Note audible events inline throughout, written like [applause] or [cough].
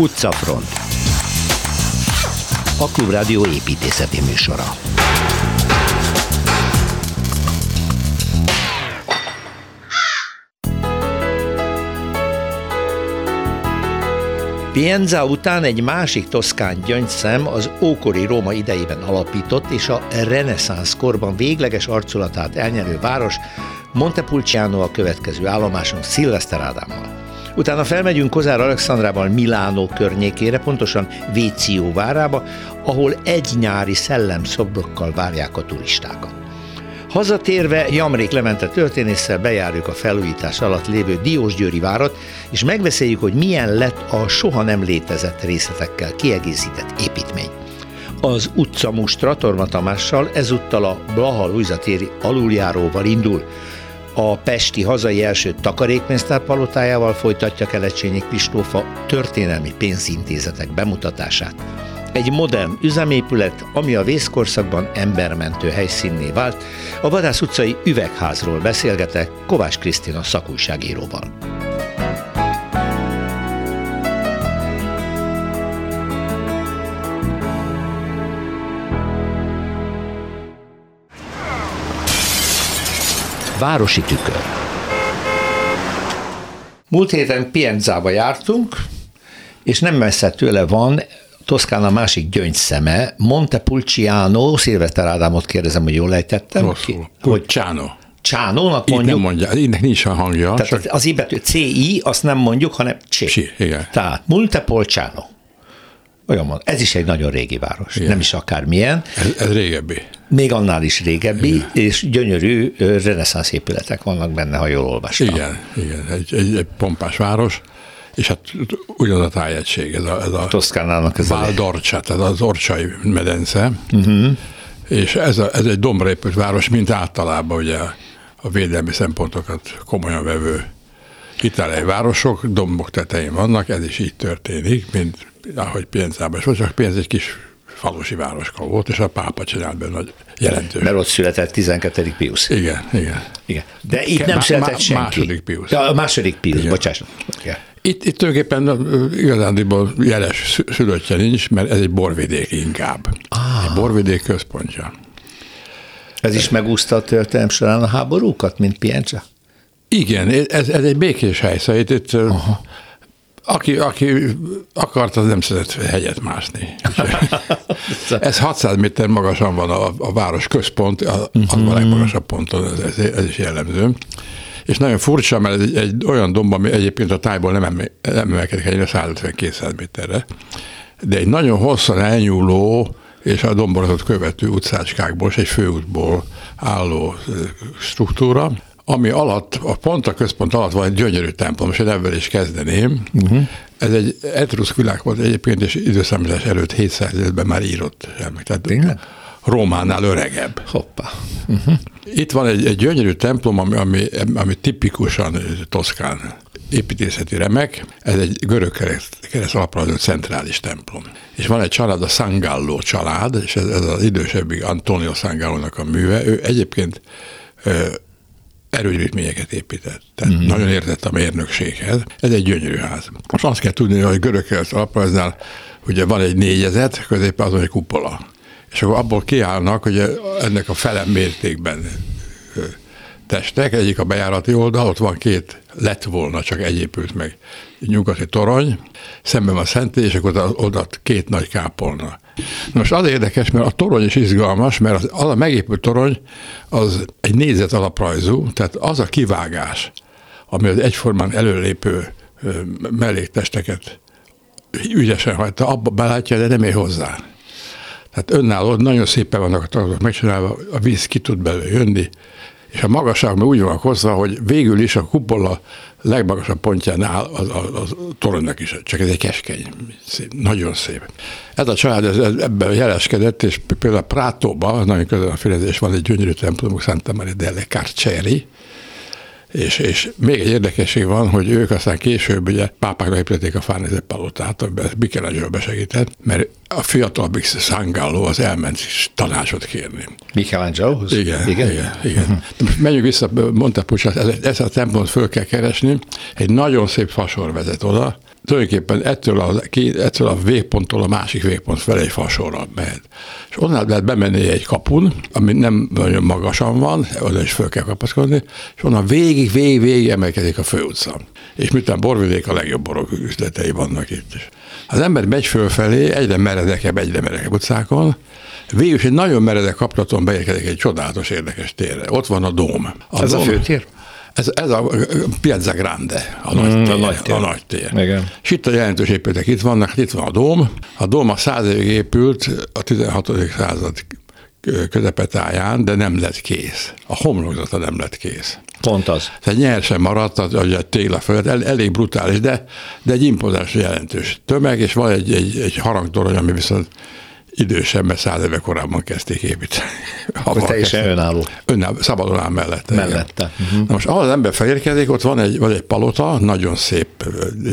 Utcafront A Klubrádió építészeti műsora Pienza után egy másik toszkán gyöngyszem az ókori Róma idejében alapított és a reneszánsz korban végleges arculatát elnyerő város Montepulciano a következő állomáson Szilveszter Ádámmal. Utána felmegyünk Kozár Alexandrával Milánó környékére, pontosan Véció várába, ahol egy nyári szellemszobrokkal várják a turistákat. Hazatérve Jamrék Levente történésszel bejárjuk a felújítás alatt lévő Diósgyőri várat, és megbeszéljük, hogy milyen lett a soha nem létezett részletekkel kiegészített építmény. Az utca mustra Torma Tamással ezúttal a Blaha Luisa téri aluljáróval indul. A Pesti hazai első takarékpénztár palotájával folytatja Kelecsényik Pistófa történelmi pénzintézetek bemutatását. Egy modern üzemépület, ami a vészkorszakban embermentő helyszínné vált, a Vadász utcai üvegházról beszélgetek Kovács Krisztina szakújságíróval. Városi tükör. Múlt héten Pienzába jártunk, és nem messze tőle van Toszkána másik gyöngyszeme, Montepulciano, Szilveszter Ádámot kérdezem, hogy jól ejtettem. Rosszul. Hogy Csánó. Csánónak Itt mondjuk. nem mondja, ennek nincs a hangja. Tehát csak az I betű CI, azt nem mondjuk, hanem C. Csi, igen. Tehát Montepulciano. Olyan van. Ez is egy nagyon régi város, Igen. nem is akármilyen. ez, ez régebbi. Még annál is régebbi, igen. és gyönyörű reneszánsz épületek vannak benne, ha jól olvastam. Igen, igen. Egy, egy, egy pompás város, és hát ugyanaz a tájegység, ez a, ez a Toszkánának ez a Val d'Orcia, tehát az Orcsai medence, uh-huh. és ez, a, ez egy dombra épült város, mint általában ugye a védelmi szempontokat komolyan vevő italiai városok, dombok tetején vannak, ez is így történik, mint ahogy Pienzában is volt, csak Pienz egy kis falusi városka volt, és a pápa csinált benne nagy jelentős. Mert ott született 12. Pius. Igen, igen. Igen. De itt Ke- nem született má- senki. második Pius. Ja, a második Pius, Igen. bocsáss. Igen. Itt, itt tulajdonképpen igazándiból jeles szü- szülöttje nincs, mert ez egy borvidék inkább. Ah. Egy borvidék központja. Ez is megúszta a történelem során a háborúkat, mint Pienza? Igen, ez, ez egy békés hely, szóval itt, Aha. aki, aki akart, az nem szeretett hegyet mászni. [laughs] ez 600 méter magasan van a, a város központ, a, uh-huh. a legmagasabb ponton, ez, ez, is jellemző. És nagyon furcsa, mert ez egy, egy olyan domb, ami egyébként a tájból nem, emel, nem emelkedik egyre 150-200 méterre, de egy nagyon hosszan elnyúló és a domboratot követő utcácskákból és egy főútból álló struktúra, ami alatt, a pont a központ alatt van egy gyönyörű templom, és én ebből is kezdeném. Uh-huh. Ez egy etruszk világ volt egyébként, és időszámítás előtt 700 évben már írott semmi. Tehát Tényleg? Rómánál öregebb. Hoppá. Itt van egy, egy gyönyörű templom, ami, ami, ami tipikusan toszkán építészeti remek. Ez egy görög kereszt, kereszt alaprajzú centrális templom. És van egy család, a Sangallo család, és ez, ez az idősebbik Antonio Sangallónak a műve. Ő egyébként erődítményeket épített. Tehát mm-hmm. nagyon értett a mérnökséghez. Ez egy gyönyörű ház. Most azt kell tudni, hogy görög kereszt alaprajznál ugye van egy négyezet, középen azon egy kupola. És akkor abból kiállnak, hogy ennek a fele mértékben testek, egyik a bejárati oldal, ott van két, lett volna, csak egy épült meg nyugati torony, szemben van szentély, és akkor oda, oda két nagy kápolna. Most az érdekes, mert a torony is izgalmas, mert az, az a megépült torony az egy négyzet alaprajzú, tehát az a kivágás, ami az egyformán előlépő melléktesteket ügyesen hagyta, abba belátja, de nem ér hozzá. Tehát önálló, nagyon szépen vannak a tagok megcsinálva, a víz ki tud belőle jönni, és a magasság meg úgy van hozva, hogy végül is a kupola legmagasabb pontján áll az, az, az toronynak is, csak ez egy keskeny, szép, nagyon szép. Ez a család ez, ez ebben jeleskedett, és például Prátóban, nagyon közel a Firenzés van egy gyönyörű templomuk, Santa Maria delle Carceri, és, és még egy érdekesség van, hogy ők aztán később ugye pápákra építették a Farnese palotát, amiben Michelangelo besegített, mert a fiatalabbik Sangallo az elment is tanácsot kérni. Michelangelohoz? Igen, igen, igen. igen. Menjünk vissza, mondta Pucsát, ezt a templomot föl kell keresni, egy nagyon szép fasor vezet oda, tulajdonképpen ettől a, ettől a végponttól a másik végpont felé fasorra mehet. És onnan lehet bemenni egy kapun, ami nem nagyon magasan van, oda is föl kell kapaszkodni, és onnan végig, végig, végig emelkedik a főutca. És miután borvidék a legjobb borok üzletei vannak itt is. Az ember megy fölfelé, egyre meredekebb, egyre meredekebb utcákon, végül egy nagyon meredek kapcsolaton beérkezik egy csodálatos, érdekes térre. Ott van a dóm. A Ez dóm, a főtér? Ez, ez a Piazza Grande, a nagy, mm, tér, a nagy tér. A nagy tér. Igen. És itt a jelentős épületek itt vannak, itt van a dóm. A dóm a száz évig épült a 16. század közepetáján, de nem lett kész. A homlokzata nem lett kész. Pont az. Tehát nyersen maradt az, a téla fölött, el, elég brutális, de, de egy impozáns jelentős tömeg, és van egy, egy, egy harangtorony, ami viszont idősebb, mert száz éve korábban kezdték építeni. [laughs] Akkor teljesen önálló. Önálló, szabadon áll mellette. Mellette. Uh-huh. Na most ahol az ember felérkezik, ott van egy, van egy palota, nagyon szép,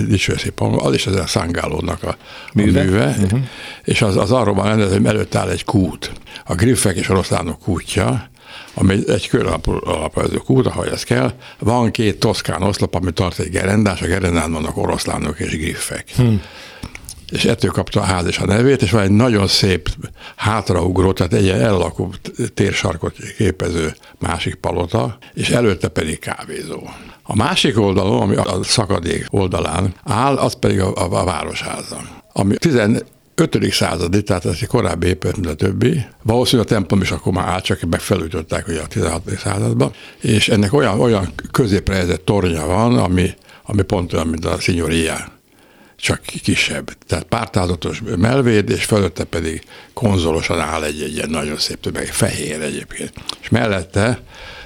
dicső szép palota, az is az a Szangálódnak a műve, a műve uh-huh. és az, az arról van rendezve, hogy előtt áll egy kút. A griffek és oroszlánok kútja, ami egy kör alapozó kút, ahogy ez kell. Van két toszkán oszlop, ami tart egy gerendás, a gerendán vannak oroszlánok és griffek. Hmm és ettől kapta a ház és a nevét, és van egy nagyon szép hátraugró, tehát egy ilyen ellakó térsarkot képező másik palota, és előtte pedig kávézó. A másik oldalon, ami a szakadék oldalán áll, az pedig a, a, a városháza, ami 15. századi, tehát ez egy korábbi épület, mint a többi. Valószínűleg a templom is akkor már állt, csak megfelújították ugye a 16. században, és ennek olyan, olyan középre tornya van, ami, ami pont olyan, mint a Signoria csak kisebb. Tehát pártázatos melvéd, és fölötte pedig konzolosan áll egy, egy ilyen nagyon szép tömeg, fehér egyébként. És mellette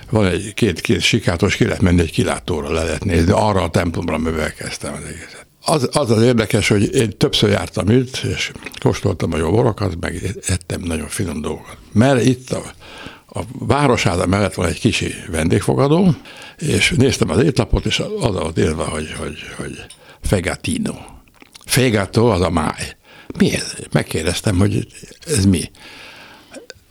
van egy két, két sikátos, ki lehet menni egy kilátóra, le lehet nézni, arra a templomra, amivel kezdtem az egészet. Az, az az érdekes, hogy én többször jártam itt, és kóstoltam a jó borokat, meg ettem nagyon finom dolgokat. Mert itt a, a városháza mellett van egy kisi vendégfogadó, és néztem az étlapot, és az volt írva, hogy, hogy, hogy fegatino Fégato az a máj. Mi ez? Megkérdeztem, hogy ez mi.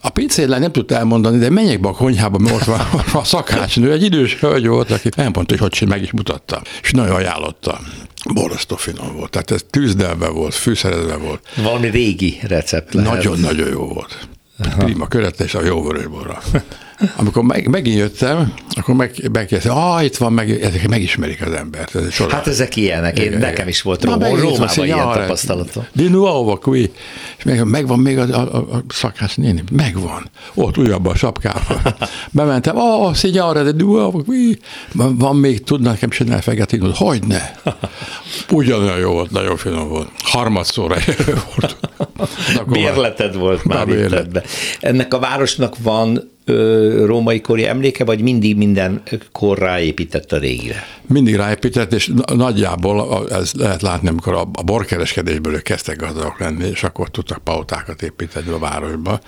A pincérlány nem tudta elmondani, de menjek be a konyhába, mert ott van [laughs] a szakácsnő, egy idős hölgy volt, aki elmondta, hogy hogy meg is mutatta, és nagyon ajánlotta. Borzasztó finom volt, tehát ez tűzdelve volt, fűszerezve volt. Valami régi recept lehet. Nagyon-nagyon jó volt. Aha. Prima köret és a jó vörösborra. [laughs] Amikor meg, megint jöttem, akkor meg, megkérdeztem, ah, itt van, meg, ezek megismerik az embert. Ez hát ezek ilyenek, én, igen, nekem is volt Róma, Rómában ilyen tapasztalatom. De nuovo qui. És meg, megvan még a, a, a szakász néni, megvan. Ott újabb a sapkában. [laughs] Bementem, oh, signore, de nuovo qui. Van még, tudnak nekem csinálni fegetni? Hogy ne? [laughs] Ugyanolyan jó volt, nagyon finom volt. Harmadszorra [laughs] volt. Bérleted volt már itt Ennek a városnak van római kori emléke, vagy mindig minden kor ráépített a régire? Mindig ráépített, és nagyjából ez lehet látni, amikor a, a borkereskedésből kezdtek gazdagok lenni, és akkor tudtak pautákat építeni a városba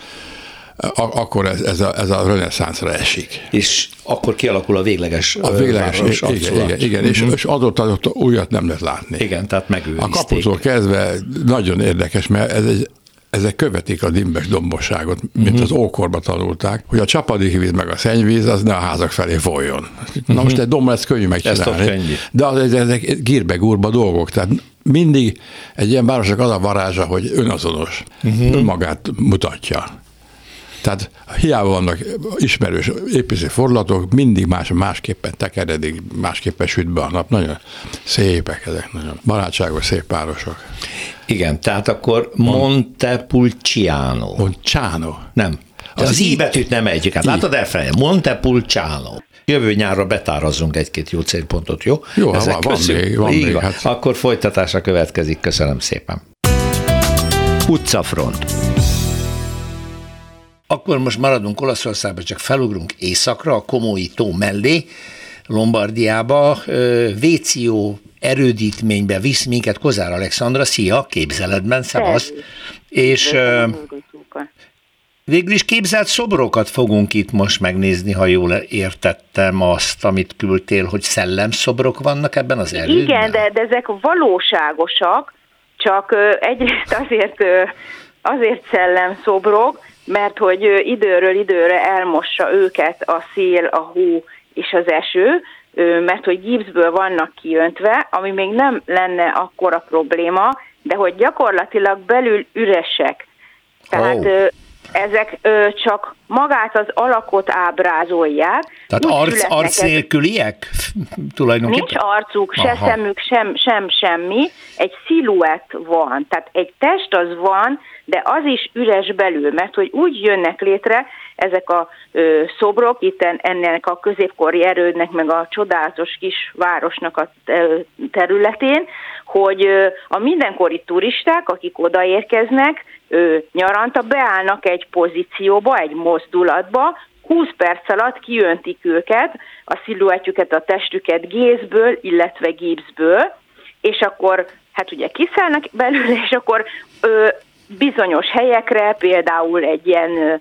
akkor ez, ez, a, ez a reneszánszra esik. És akkor kialakul a végleges A végleges, város igen, igen, igen, és, uh-huh. és adott adott újat nem lehet látni. Igen, tehát megőrizték. A kaputól kezdve nagyon érdekes, mert ez egy ezek követik a dimbes dombosságot, mint uh-huh. az ókorba tanulták, hogy a csapadékvíz meg a szennyvíz az ne a házak felé folyjon. Uh-huh. Na most egy domb lesz könnyű megcsinálni. De az, ezek gírbe-gúrba dolgok, tehát mindig egy ilyen városnak az a varázsa, hogy önazonos, uh-huh. önmagát mutatja. Tehát hiába vannak ismerős építési fordulatok, mindig más, másképpen tekeredik, másképpen süt be a nap. Nagyon szépek ezek, nagyon barátságos, szép párosok. Igen, tehát akkor Montepulciano. Montciano. Nem. Az, az I íbetűt nem egyik. Hát látod elfelejt. Montepulciano. Jövő nyárra betárazunk egy-két jó célpontot, jó? Jó, Ezek van, van még, van még. Hát. Akkor folytatása következik. Köszönöm szépen. Utcafront. Akkor most maradunk Olaszországban, csak felugrunk északra, a Komói tó mellé, Lombardiába. Véció erődítménybe visz minket Kozár Alexandra, szia, képzeletben, szevasz. És végül is képzelt szobrokat fogunk itt most megnézni, ha jól értettem azt, amit küldtél, hogy szellemszobrok vannak ebben az erődben. Igen, de, de ezek valóságosak, csak egyrészt azért, azért szellemszobrok, mert hogy időről időre elmossa őket a szél, a hó és az eső, mert hogy gipszből vannak kiöntve, ami még nem lenne akkora probléma, de hogy gyakorlatilag belül üresek. Tehát oh ezek ö, csak magát az alakot ábrázolják. Tehát arc, arc nélküliek [laughs] tulajdonképpen? Nincs arcuk, se Aha. szemük, sem, sem semmi. Egy sziluett van, tehát egy test az van, de az is üres belül, mert hogy úgy jönnek létre ezek a ö, szobrok, itt ennek a középkori erődnek, meg a csodálatos kis városnak a területén, hogy ö, a mindenkori turisták, akik odaérkeznek, nyaranta beállnak egy pozícióba, egy mozdulatba, 20 perc alatt kiöntik őket, a sziluettjüket, a testüket gézből, illetve gipszből, és akkor hát ugye kiszállnak belőle, és akkor ö, bizonyos helyekre, például egy ilyen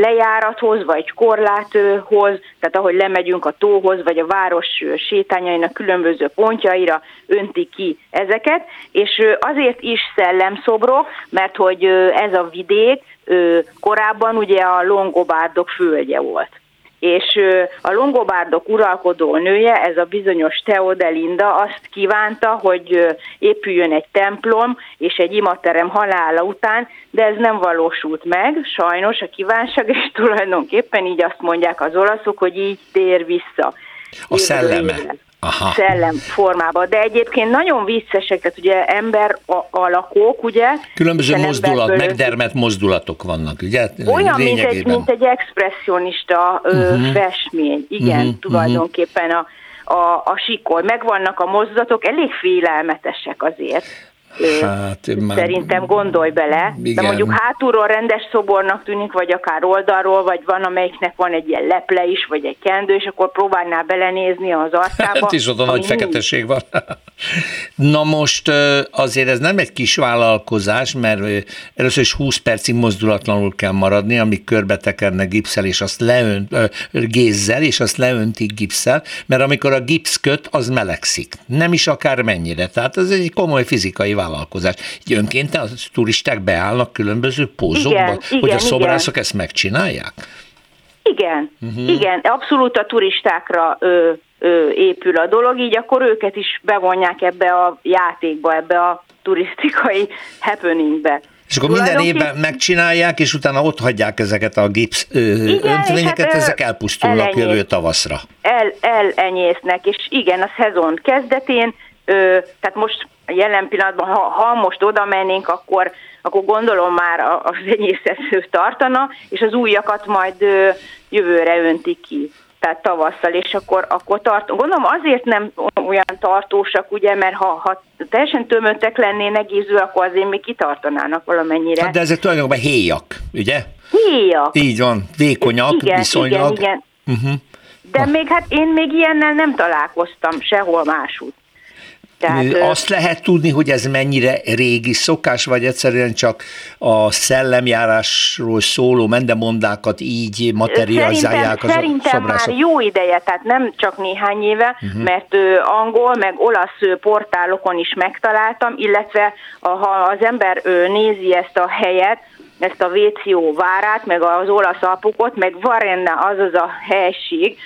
lejárathoz, vagy korláthoz, tehát ahogy lemegyünk a tóhoz, vagy a város sétányainak különböző pontjaira önti ki ezeket, és azért is szellemszobrok, mert hogy ez a vidék korábban ugye a longobárdok földje volt és a longobárdok uralkodó nője, ez a bizonyos Teodelinda azt kívánta, hogy épüljön egy templom és egy imaterem halála után, de ez nem valósult meg, sajnos a kívánság, és tulajdonképpen így azt mondják az olaszok, hogy így tér vissza. A szelleme. Aha. szellem formába. De egyébként nagyon viccesek, tehát ugye ember alakok, ugye? Különböző mozdulat, megdermet mozdulatok vannak, ugye? Olyan, mint egy, mint egy expressionista uh-huh. festmény, igen, uh-huh. tulajdonképpen a, a, a sikor. Megvannak a mozdulatok, elég félelmetesek azért. Hát, már... Szerintem gondolj bele. Igen. De mondjuk hátulról rendes szobornak tűnik, vagy akár oldalról, vagy van, amelyiknek van egy ilyen leple is, vagy egy kendő, és akkor próbálnál belenézni az arcába. Hát is oda nagy feketeség van. [laughs] Na most azért ez nem egy kis vállalkozás, mert először is 20 percig mozdulatlanul kell maradni, amíg körbe tekernek gipszel, és azt leönt, gézzel, és azt leöntik gipszel, mert amikor a gipsz köt, az melegszik. Nem is akár mennyire. Tehát ez egy komoly fizikai vállalkozás vállalkozás. Így önként a turisták beállnak különböző pózokba, igen, hogy igen, a szobrászok igen. ezt megcsinálják? Igen, uh-huh. igen, abszolút a turistákra ö, ö, épül a dolog, így akkor őket is bevonják ebbe a játékba, ebbe a turisztikai [laughs] happeningbe. És akkor minden évben megcsinálják, és utána ott hagyják ezeket a gipsz öntvényeket, hát, ezek elpusztulnak elenyész, jövő tavaszra. El, elenyésznek, és igen, a szezon kezdetén, ö, tehát most jelen pillanatban, ha, ha most oda mennénk, akkor, akkor gondolom már az enyészető tartana, és az újakat majd jövőre öntik ki tehát tavasszal, és akkor, akkor tart, gondolom azért nem olyan tartósak, ugye, mert ha, ha teljesen tömöttek lennének ízű, akkor azért még kitartanának valamennyire. Hát de ezek tulajdonképpen héjak, ugye? Héjak. Így van, vékonyak igen, viszonylag. Igen, igen. Uh-huh. De ah. még hát én még ilyennel nem találkoztam sehol máshogy. Tehát, Azt lehet tudni, hogy ez mennyire régi szokás, vagy egyszerűen csak a szellemjárásról szóló mendemondákat így materializálják az Szerintem már jó ideje, tehát nem csak néhány éve, uh-huh. mert angol, meg olasz portálokon is megtaláltam, illetve ha az ember nézi ezt a helyet, ezt a Véció várát, meg az olasz apukot, meg Varenna az az a helység,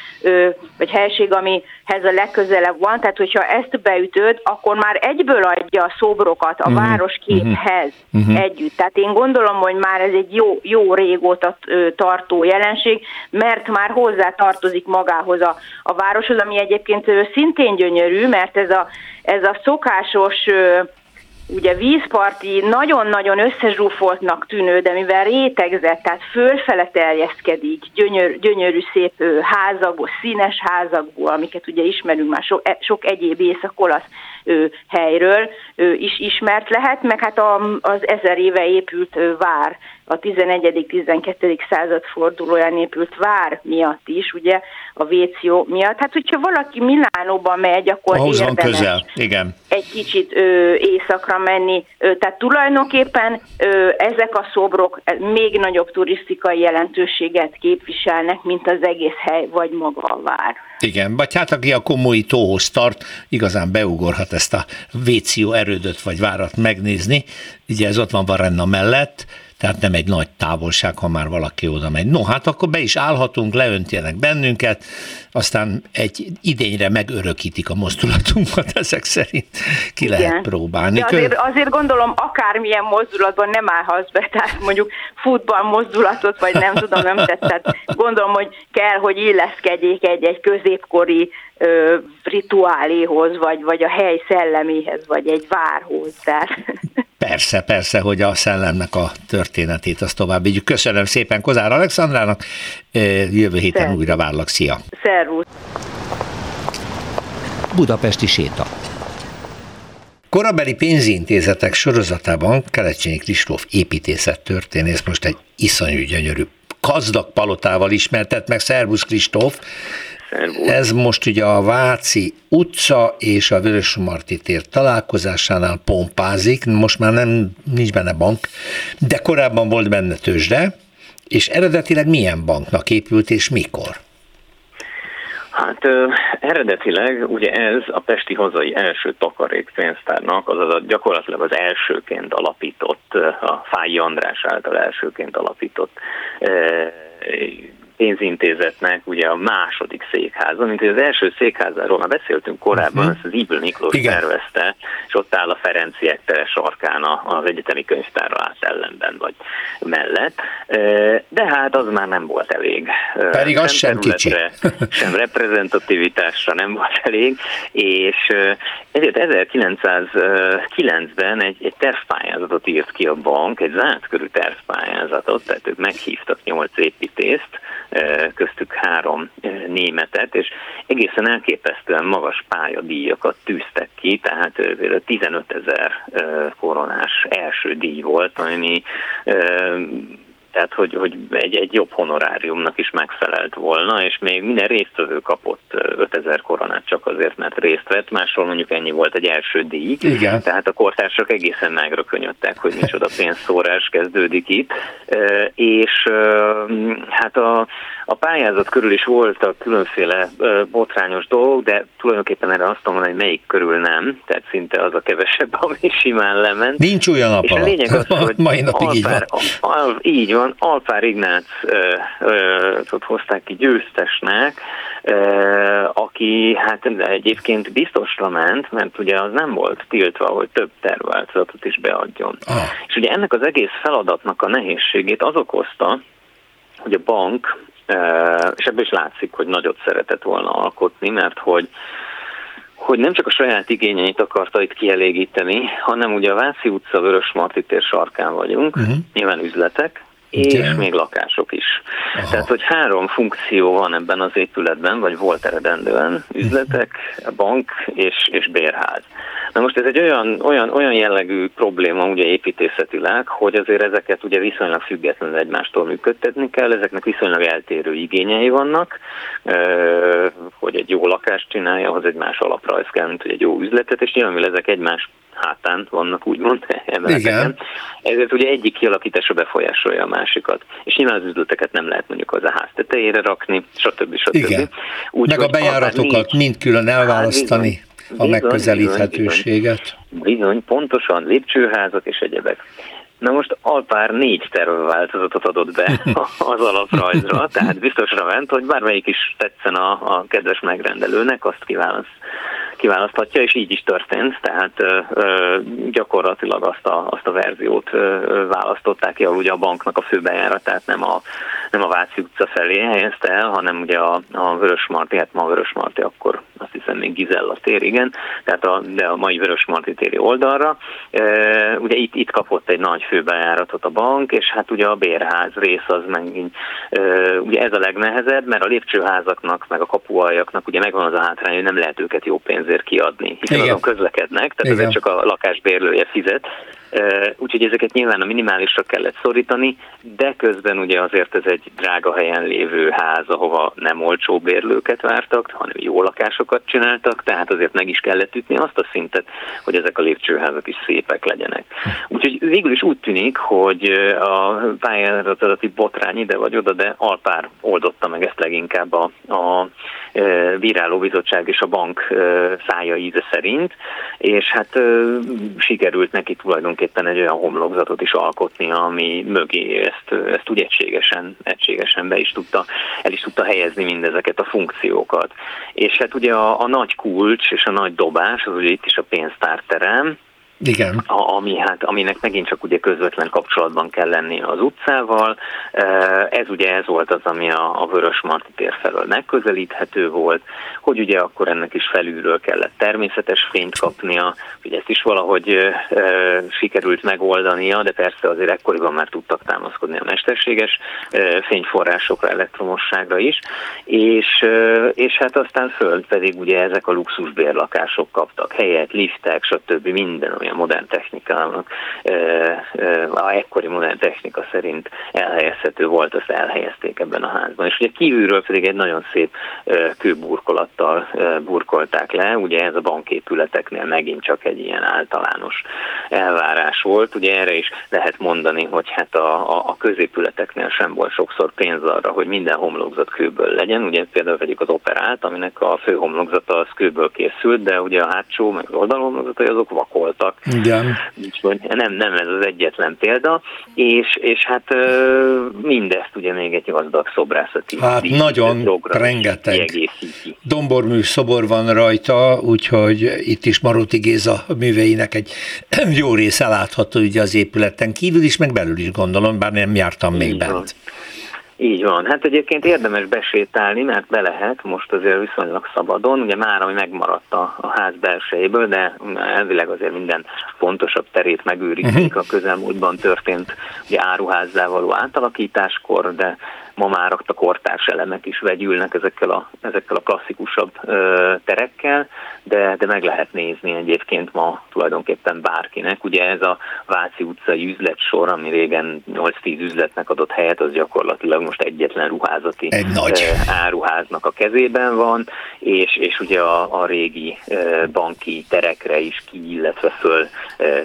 vagy helység, amihez a legközelebb van, tehát hogyha ezt beütöd, akkor már egyből adja a szobrokat a uh-huh. városképhez uh-huh. együtt. Tehát én gondolom, hogy már ez egy jó, jó régóta tartó jelenség, mert már hozzá tartozik magához a, a városhoz, ami egyébként szintén gyönyörű, mert ez a, ez a szokásos ugye vízparti nagyon-nagyon összezsúfoltnak tűnő, de mivel rétegzett, tehát fölfele terjeszkedik, gyönyör, gyönyörű szép házakból, színes házakból, amiket ugye ismerünk már sok, e, sok egyéb észak-olasz helyről is ismert lehet, meg hát az ezer éve épült vár a 11.-12. század fordulóján épült vár miatt is, ugye a Véció miatt. Hát, hogyha valaki Milánóba megy, akkor Ahhoz érdemes közel. Igen. egy kicsit ö, északra menni. Ö, tehát tulajdonképpen ö, ezek a szobrok még nagyobb turisztikai jelentőséget képviselnek, mint az egész hely, vagy maga a vár. Igen, vagy hát aki a komoly tóhoz tart, igazán beugorhat ezt a Véció erődöt vagy várat megnézni. Ugye ez ott van Varenna mellett, tehát nem egy nagy távolság, ha már valaki oda megy. No, hát akkor be is állhatunk, leöntjenek bennünket, aztán egy idényre megörökítik a mozdulatunkat, [laughs] ezek szerint ki Igen. lehet próbálni. De azért, azért gondolom, akármilyen mozdulatban nem állhatsz be, [laughs] tehát mondjuk futball mozdulatot, vagy nem tudom, nem tetszett. Gondolom, hogy kell, hogy illeszkedjék egy-egy középkori ö, rituáléhoz, vagy, vagy a hely szelleméhez, vagy egy várhoz. Tehát. [laughs] Persze, persze, hogy a szellemnek a történetét azt tovább vigyük. Köszönöm szépen Kozár Alexandrának, jövő héten Szervusz. újra várlak, szia! Szervusz! Budapesti séta. Korabeli pénzintézetek sorozatában Kelecsényi Kristóf építészettörténész most egy iszonyú gyönyörű gazdag palotával ismertet meg. Szervusz Kristóf! Szervusz. Ez most ugye a Váci utca és a Vörösmarty tér találkozásánál pompázik, most már nem nincs benne bank, de korábban volt benne tőzsde, és eredetileg milyen banknak épült és mikor? Hát ö, eredetileg ugye ez a Pesti hazai első takarékpénztárnak, azaz a, gyakorlatilag az elsőként alapított, a Fáji András által elsőként alapított ö, pénzintézetnek ugye a második székháza, mint hogy az első székházáról már beszéltünk korábban, uh-huh. ezt az Ibl Miklós Igen. tervezte, és ott áll a Ferenciek tere sarkán az egyetemi könyvtárra át ellenben vagy mellett, de hát az már nem volt elég. Pedig az sem kicsi. [laughs] sem reprezentativitásra nem volt elég, és ezért 1909-ben egy, egy tervpályázatot írt ki a bank, egy zárt körű tervpályázatot, tehát ők meghívtak nyolc építést, köztük három németet, és egészen elképesztően magas pályadíjakat tűztek ki, tehát 15 ezer koronás első díj volt, ami tehát hogy, hogy egy, egy jobb honoráriumnak is megfelelt volna, és még minden résztvevő kapott 5000 koronát csak azért, mert részt vett, máshol mondjuk ennyi volt egy első díj. Igen. Tehát a kortársak egészen megrökönyödtek, hogy micsoda [laughs] pénzszórás kezdődik itt, és hát a, a pályázat körül is voltak különféle botrányos dolgok, de tulajdonképpen erre azt mondom, hogy melyik körül nem, tehát szinte az a kevesebb, [laughs] ami simán lement. Nincs olyan nap És a lényeg az, [laughs] hogy mai napig Alpár, így van. Al, így van, Alpár Ignácot hozták ki győztesnek, aki hát egyébként biztosra ment, mert ugye az nem volt tiltva, hogy több tervváltozatot is beadjon. Ah. És ugye ennek az egész feladatnak a nehézségét az okozta, hogy a bank és ebből is látszik, hogy nagyot szeretett volna alkotni, mert hogy hogy nem csak a saját igényeit akarta itt kielégíteni, hanem ugye a Váci utca, Vörös Marti tér sarkán vagyunk, uh-huh. nyilván üzletek, és még lakások is. Aha. Tehát, hogy három funkció van ebben az épületben, vagy volt eredendően, üzletek, bank és, és bérház. Na most ez egy olyan, olyan, olyan jellegű probléma ugye építészetileg, hogy azért ezeket ugye viszonylag függetlenül egymástól működtetni kell, ezeknek viszonylag eltérő igényei vannak, hogy egy jó lakást csinálja, ahhoz egy más alaprajz kell, mint hogy egy jó üzletet, és nyilván ezek egymás hátán vannak úgymond [laughs] emeleteken. Ezért ugye egyik kialakítása befolyásolja a másikat. És nyilván az üzleteket nem lehet mondjuk az a ház tetejére rakni, stb. stb. Igen. Úgy, Meg a bejáratokat mind külön elválasztani. a megközelíthetőséget. Bizony, bizony, pontosan lépcsőházak és egyebek. Na most Alpár négy tervváltozatot adott be [laughs] az alaprajzra, tehát biztosra ment, hogy bármelyik is tetszen a, a kedves megrendelőnek, azt kiválaszt kiválaszthatja, és így is történt, tehát ö, ö, gyakorlatilag azt a, azt a verziót ö, választották ki, ahol ugye a banknak a főbejáratát nem a, nem a Váci utca felé helyezte el, hanem ugye a, a Vörösmarty, hát ma a Vörösmarty, akkor azt hiszem még Gizella tér, igen, tehát a, de a mai Vörösmarty téri oldalra. E, ugye itt, itt kapott egy nagy főbejáratot a bank, és hát ugye a bérház rész az megint, ugye ez a legnehezebb, mert a lépcsőházaknak, meg a kapuajaknak ugye megvan az a hátrány, hogy nem lehet őket jó pénzért kiadni, hiszen Igen. azon közlekednek, tehát ezért csak a lakásbérlője fizet, Úgyhogy ezeket nyilván a minimálisra kellett szorítani, de közben ugye azért ez egy drága helyen lévő ház, ahova nem olcsó bérlőket vártak, hanem jó lakásokat csináltak, tehát azért meg is kellett ütni azt a szintet, hogy ezek a lépcsőházak is szépek legyenek. Úgyhogy végül is úgy tűnik, hogy a pályázati botrány ide vagy oda, de Alpár oldotta meg ezt leginkább a, a bírálóbizottság és a bank szája íze szerint, és hát sikerült neki tulajdonképpen egy olyan homlokzatot is alkotni, ami mögé ezt, ezt úgy egységesen, egységesen be is tudta, el is tudta helyezni mindezeket a funkciókat. És hát ugye a, a nagy kulcs és a nagy dobás, az ugye itt is a pénztárterem, igen. A, ami, hát, aminek megint csak ugye közvetlen kapcsolatban kell lenni az utcával. Ez ugye ez volt az, ami a, a Vörös Marti tér felől megközelíthető volt, hogy ugye akkor ennek is felülről kellett természetes fényt kapnia, ugye ezt is valahogy e, sikerült megoldania, de persze azért ekkoriban már tudtak támaszkodni a mesterséges e, fényforrásokra, elektromosságra is, és, e, és hát aztán föld pedig ugye ezek a luxusbérlakások kaptak helyet, liftek, stb. minden olyan a modern technikának, a ekkori modern technika szerint elhelyezhető volt, azt elhelyezték ebben a házban. És ugye kívülről pedig egy nagyon szép kőburkolattal burkolták le, ugye ez a banképületeknél megint csak egy ilyen általános elvárás volt. Ugye erre is lehet mondani, hogy hát a, a, a középületeknél sem volt sokszor pénz arra, hogy minden homlokzat kőből legyen. Ugye például vegyük az operát, aminek a fő homlokzata az kőből készült, de ugye a hátsó meg az oldalhomlokzatai azok vakoltak. Igen. Úgyhogy nem, nem ez az egyetlen példa, és, és hát mindezt ugye még egy gazdag szobrászati Hát nagyon, rengeteg dombormű szobor van rajta, úgyhogy itt is Maruti Géza műveinek egy [clears throat] jó része látható ugye az épületen kívül is, meg belül is gondolom, bár nem jártam még bent. Így van. Hát egyébként érdemes besétálni, mert be lehet most azért viszonylag szabadon. Ugye már, ami megmaradt a, a ház belsejéből, de elvileg azért minden fontosabb terét megőrizik. Uh-huh. A közelmúltban történt ugye áruházzá való átalakításkor, de ma már a kortárs elemek is vegyülnek ezekkel a, ezekkel a klasszikusabb ö, terekkel, de, de meg lehet nézni egyébként ma tulajdonképpen bárkinek. Ugye ez a Váci utcai üzletsor, ami régen 8-10 üzletnek adott helyet, az gyakorlatilag most egyetlen ruházati Egy nagy. áruháznak a kezében van, és, és ugye a, a régi banki terekre is ki, illetve föl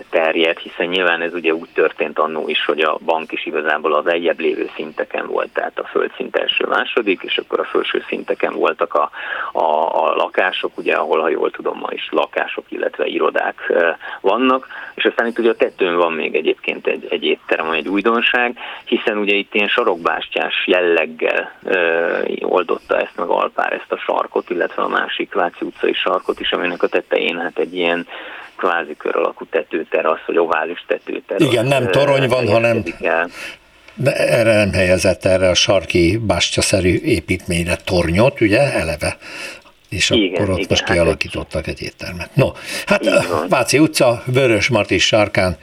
terjed, hiszen nyilván ez ugye úgy történt annó is, hogy a bank is igazából az egyebb lévő szinteken volt, tehát a földszint első-második, és akkor a felső szinteken voltak a, a, a lakások, ugye, ahol, ha jól tudom, ma is lakások, illetve irodák vannak, és aztán itt ugye a tetőn van még egyébként egy, egy étterem, egy újdonság, hiszen ugye itt ilyen sarokbástyás jelleggel ö, oldotta ezt meg Alpár ezt a sarkot, illetve a másik Váci utcai sarkot is, aminek a tetején hát egy ilyen kvázi kör alakú tetőterasz, vagy ovális tetőterasz. Igen, nem torony van, hanem el. De erre nem helyezett erre a sarki bástyaszerű építményre tornyot, ugye, eleve és igen, akkor ott igen, most hát kialakítottak egy éttermet. No, hát Váci utca, Vörös Martis sarkán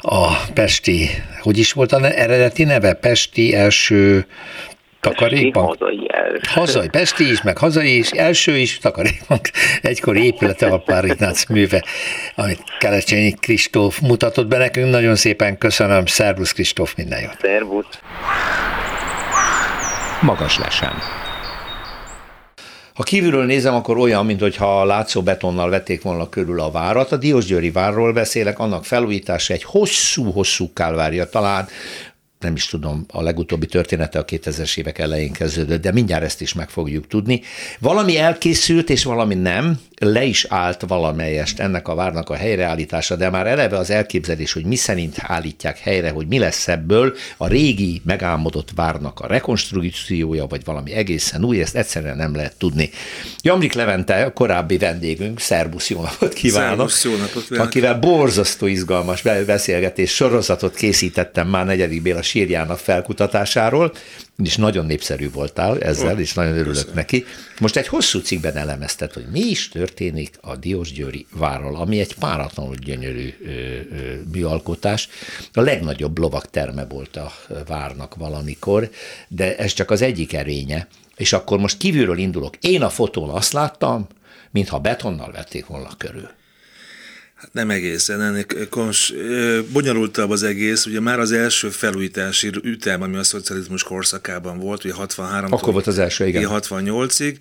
a Pesti, hogy is volt a eredeti neve? Pesti első Takarékbank? Hazai első. Hazai, Pesti is, meg hazai is, első is, takarékbank, egykor épülete a Párinác műve, amit Kelecsényi Kristóf mutatott be nekünk. Nagyon szépen köszönöm, szervusz Kristóf, minden jót. Szervusz. Magas lesen. Ha kívülről nézem, akkor olyan, mintha látszó betonnal vették volna körül a várat. A Diósgyőri várról beszélek, annak felújítása egy hosszú-hosszú kálvárja, talán nem is tudom, a legutóbbi története a 2000-es évek elején kezdődött, de mindjárt ezt is meg fogjuk tudni. Valami elkészült, és valami nem, le is állt valamelyest ennek a várnak a helyreállítása, de már eleve az elképzelés, hogy mi szerint állítják helyre, hogy mi lesz ebből, a régi megálmodott várnak a rekonstrukciója, vagy valami egészen új, ezt egyszerűen nem lehet tudni. Jamrik Levente, a korábbi vendégünk, szervusz, jó napot kívánok! Szervusz, jó napot Akivel borzasztó izgalmas beszélgetés sorozatot készítettem már negyedik Béla sírjának felkutatásáról, és nagyon népszerű voltál ezzel, és nagyon örülök Köszönöm. neki. Most egy hosszú cikkben elemezted, hogy mi is történik a Diósgyőri várral, ami egy páratlanul gyönyörű ö, ö, műalkotás. A legnagyobb lovakterme volt a várnak valamikor, de ez csak az egyik erénye. És akkor most kívülről indulok. Én a fotón azt láttam, mintha betonnal vették volna körül. Hát nem egészen, ennek kons, bonyolultabb az egész. Ugye már az első felújítási ütem, ami a szocializmus korszakában volt, ugye 63 Akkor volt az első, igen. 68-ig.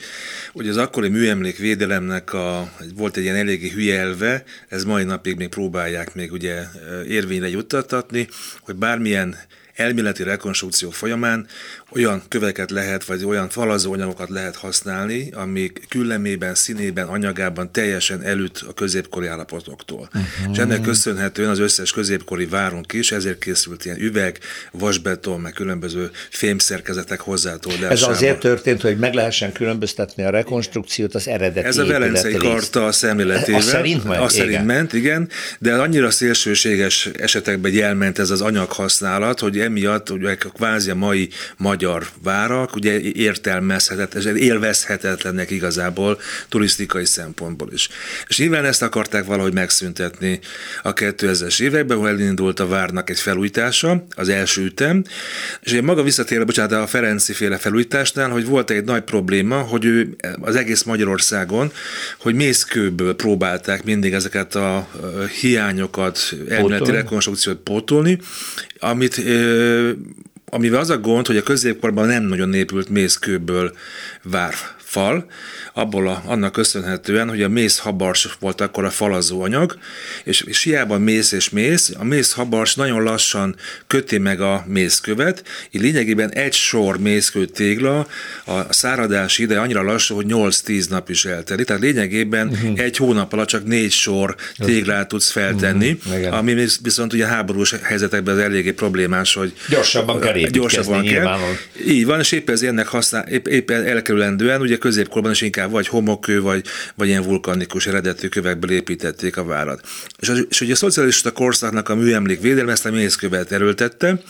Ugye az akkori műemlékvédelemnek a, volt egy ilyen eléggé hülye elve, ez mai napig még próbálják még ugye érvényre juttatni, hogy bármilyen elméleti rekonstrukció folyamán olyan köveket lehet, vagy olyan falazóanyagokat lehet használni, amik küllemében, színében, anyagában teljesen előtt a középkori állapotoktól. Uh-huh. És ennek köszönhetően az összes középkori várunk is, ezért készült ilyen üveg, vasbeton, meg különböző fémszerkezetek hozzátolásával. Ez azért történt, hogy meg lehessen különböztetni a rekonstrukciót az eredeti Ez a Velencei karta a szemléletével. A szerint a szerint igen. ment, igen, de annyira szélsőséges esetekben elment ez az anyaghasználat, hogy emiatt ugye kvázi a mai magyar magyar várak, ugye értelmezhetetlen, élvezhetetlenek igazából turisztikai szempontból is. És nyilván ezt akarták valahogy megszüntetni a 2000-es években, ahol elindult a várnak egy felújítása, az első ütem, és én maga visszatérve, bocsánat, a Ferenci féle felújításnál, hogy volt egy nagy probléma, hogy ő az egész Magyarországon, hogy mészkőből próbálták mindig ezeket a hiányokat, elméleti rekonstrukciót pótolni, amit amivel az a gond, hogy a középkorban nem nagyon népült mészkőből várfal, abból a, annak köszönhetően, hogy a mész habars volt akkor a falazó anyag, és, és hiába mész és mész, a mész habars nagyon lassan köti meg a mészkövet, így lényegében egy sor mészkő tégla a száradás ide annyira lassú, hogy 8-10 nap is eltelik, tehát lényegében uh-huh. egy hónap alatt csak négy sor téglát tudsz feltenni, uh-huh. ami viszont ugye háborús helyzetekben az eléggé problémás, hogy gyorsabban kell gyorsabban kell. Így van, és épp ez ennek használ, épp, épp elkerülendően, ugye középkorban is inkább vagy homokkő, vagy, vagy ilyen vulkanikus eredetű kövekből építették a várat. És, az, és ugye a szocialista korszaknak a műemlék védelme ezt a mészkövet erőltette,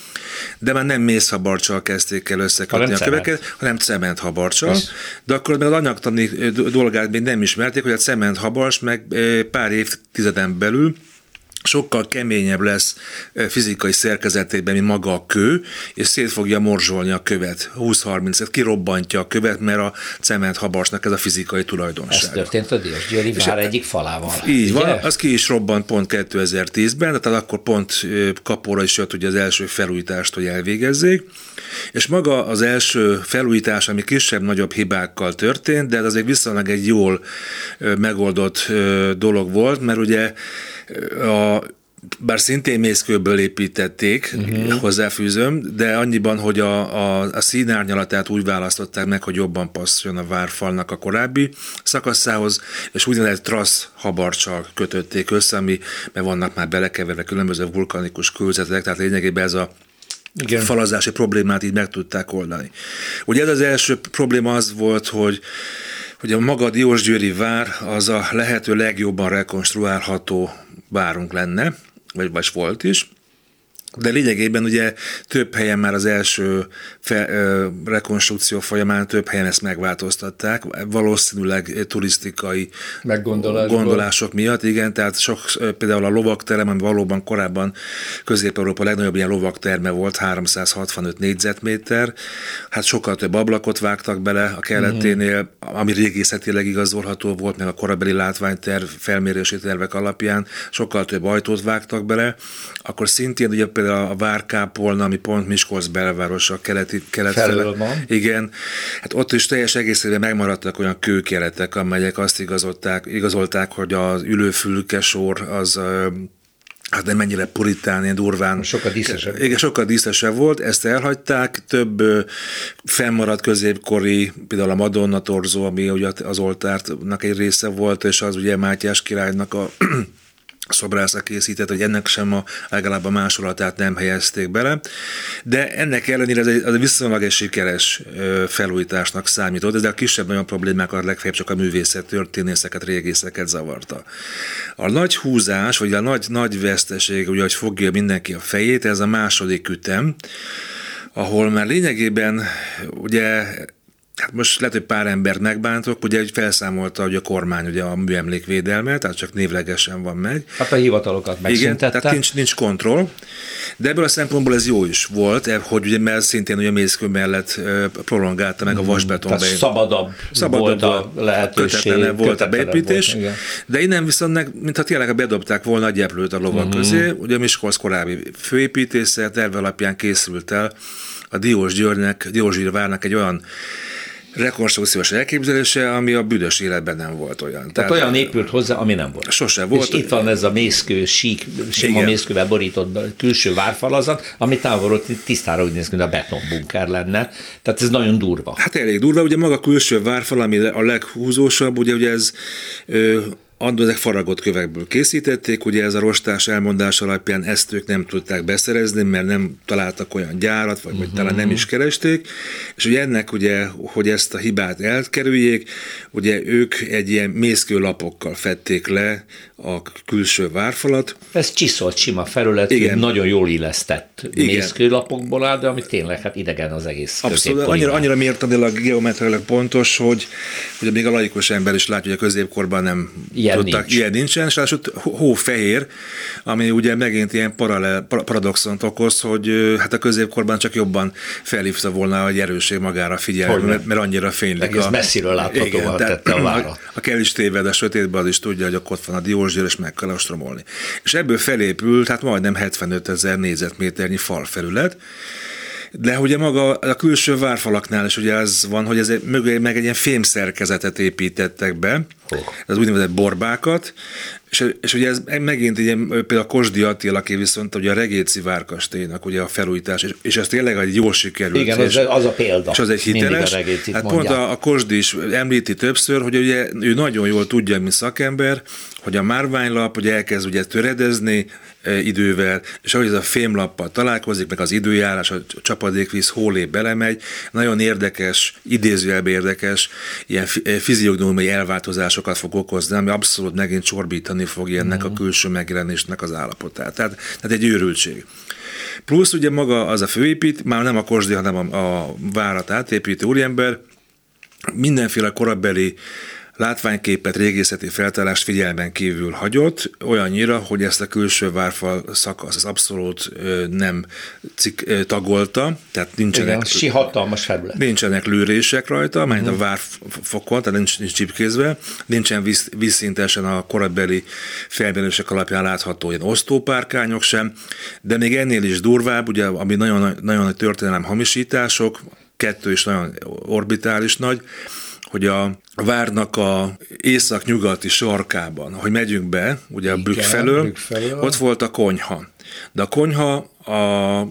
de már nem mészhabarcsal kezdték el összekötni a köveket, hanem cementhabarcsal. De akkor még az anyagtani dolgát még nem ismerték, hogy a cementhabarcs meg pár évtizeden belül sokkal keményebb lesz fizikai szerkezetében, mint maga a kő, és szét fogja morzsolni a követ. 20-30 kirobbantja a követ, mert a cementhabasnak ez a fizikai tulajdonság. Ez történt a Diós Győri vár egyik falával. Így ugye? van, az ki is robbant pont 2010-ben, tehát akkor pont kapóra is jött ugye az első felújítást, hogy elvégezzék, és maga az első felújítás, ami kisebb-nagyobb hibákkal történt, de ez azért viszonylag egy jól megoldott dolog volt, mert ugye a bár szintén mészkőből építették, uh-huh. hozzáfűzöm, de annyiban, hogy a, a, a színárnyalatát úgy választották meg, hogy jobban passzoljon a várfalnak a korábbi szakaszához, és úgynevezett trasz habarcsal kötötték össze, ami mert vannak már belekeverve különböző vulkanikus kőzetek, tehát lényegében ez a igen. falazási problémát így meg tudták oldani. Ugye ez az első probléma az volt, hogy hogy a maga Diósgyőri vár az a lehető legjobban rekonstruálható várunk lenne, vagy, vagy volt is, de lényegében ugye több helyen már az első fe, ö, rekonstrukció folyamán több helyen ezt megváltoztatták, valószínűleg turisztikai gondolások miatt, igen, tehát sok, például a lovakterem, ami valóban korábban Közép-Európa legnagyobb ilyen lovakterme volt, 365 négyzetméter, hát sokkal több ablakot vágtak bele a keleténél, ami régészetileg igazolható volt, meg a korabeli látványterv felmérési tervek alapján, sokkal több ajtót vágtak bele, akkor szintén ugye például például a Várkápolna, ami pont Miskolc belváros, a keleti, kelet felől van. Igen, hát ott is teljes egészében megmaradtak olyan kőkeletek, amelyek azt igazolták, igazolták hogy az ülőfülkesor az hát nem mennyire puritán, ilyen durván. Sokkal díszesebb. Igen, sokkal díszesebb volt, ezt elhagyták, több fennmaradt középkori, például a Madonna torzó, ami ugye az oltárnak egy része volt, és az ugye Mátyás királynak a szobrásza készített, hogy ennek sem a legalább a másolatát nem helyezték bele, de ennek ellenére ez egy, az egy viszonylag egy sikeres felújításnak számított, de a kisebb olyan problémákat legfeljebb csak a művészet, történészeket, régészeket zavarta. A nagy húzás, vagy a nagy, nagy veszteség, ugye, hogy fogja mindenki a fejét, ez a második ütem, ahol már lényegében ugye Hát most lehet, hogy pár embert megbántok, ugye hogy felszámolta hogy a kormány ugye a műemlékvédelmet, tehát csak névlegesen van meg. Hát a hivatalokat megszüntette. Igen, tehát nincs, nincs kontroll. De ebből a szempontból ez jó is volt, eh, hogy ugye mert szintén ugye Mészkő mellett prolongálta meg a mhm. vasbeton Tehát szabadabb, szabadabb volt a lehetőség. volt a beépítés, volt, de innen viszont, mintha tényleg bedobták volna a gyeplőt a lovak uh-huh. közé, ugye Miskolc korábbi főépítésze terve alapján készült el a Diós Györgynek, Diós várnak egy olyan rekonstrukciós elképzelése, ami a büdös életben nem volt olyan. Tehát, Tehát olyan épült hozzá, ami nem volt. Sose volt. És itt van ez a mészkő, sík, sima Igen. mészkővel borított külső várfalazat, ami távolról tisztára úgy néz ki, mint a betonbunker lenne. Tehát ez nagyon durva. Hát elég durva, ugye maga a külső várfal, ami a leghúzósabb, ugye, ugye ez ö, ezek faragott kövekből készítették, ugye ez a rostás elmondás alapján ezt ők nem tudták beszerezni, mert nem találtak olyan gyárat, vagy, uh-huh. vagy talán nem is keresték, és ugye ennek ugye, hogy ezt a hibát elkerüljék, ugye ők egy ilyen mészkőlapokkal fették le a külső várfalat. Ez csiszolt sima felület, Igen. nagyon jól illesztett mészkőlapokból áll, de ami tényleg hát idegen az egész Abszolút, annyira, annyira mértanilag geometriailag pontos, hogy, hogy még a laikus ember is látja, hogy a középkorban nem ilyen tudtak, nincs. ilyen nincsen, és hófehér, ami ugye megint ilyen paralel, paradoxont okoz, hogy hát a középkorban csak jobban felhívta volna a erőség magára figyelni, mert, mert annyira fénylik. Egész a, messziről láthatóan tette a várat. A, a kell is téved a sötétben, az is tudja, hogy ott van a diósgyőr, és meg kell ostromolni. És ebből felépült, hát majdnem 75 ezer négyzetméternyi falfelület, de ugye maga a külső várfalaknál is ugye az van, hogy ez mögé meg egy ilyen fémszerkezetet építettek be, oh. az úgynevezett borbákat, és, és ugye ez megint ilyen, például a Kosdi Attilaké viszont ugye a Regéci Várkastélynak ugye a felújítás, és, és ez tényleg egy jól sikerült. Igen, az, az a példa. És az egy hiteles. Hát pont a, a Kosdi is említi többször, hogy ugye ő nagyon jól tudja, mint szakember, hogy a márványlap ugye elkezd ugye töredezni idővel, és ahogy ez a fémlappal találkozik, meg az időjárás, a csapadékvíz hólé belemegy, nagyon érdekes, idézőjelben érdekes, ilyen fiziognomiai elváltozásokat fog okozni, ami abszolút megint csorbítani fogja ennek a mhm. külső megjelenésnek az állapotát. Tehát, tehát egy őrültség. Plusz ugye maga az a főépít, már nem a Kosdi, hanem a, a várat átépítő úriember, mindenféle korabeli látványképet, régészeti feltárást figyelmen kívül hagyott, olyannyira, hogy ezt a külső várfal szakasz az abszolút nem cik, tagolta, tehát nincsenek... Igen, si hatalmas felület. Nincsenek lőrések rajta, uh-huh. mert a mhm. várfokon, tehát nincs, nincs csipkézve, nincsen víz, vízszintesen a korabeli felmérések alapján látható ilyen osztópárkányok sem, de még ennél is durvább, ugye, ami nagyon, nagyon nagy történelem hamisítások, kettő is nagyon orbitális nagy, hogy a várnak a észak-nyugati sarkában, ahogy megyünk be, ugye a felől, felől, ott volt a konyha. De a konyha a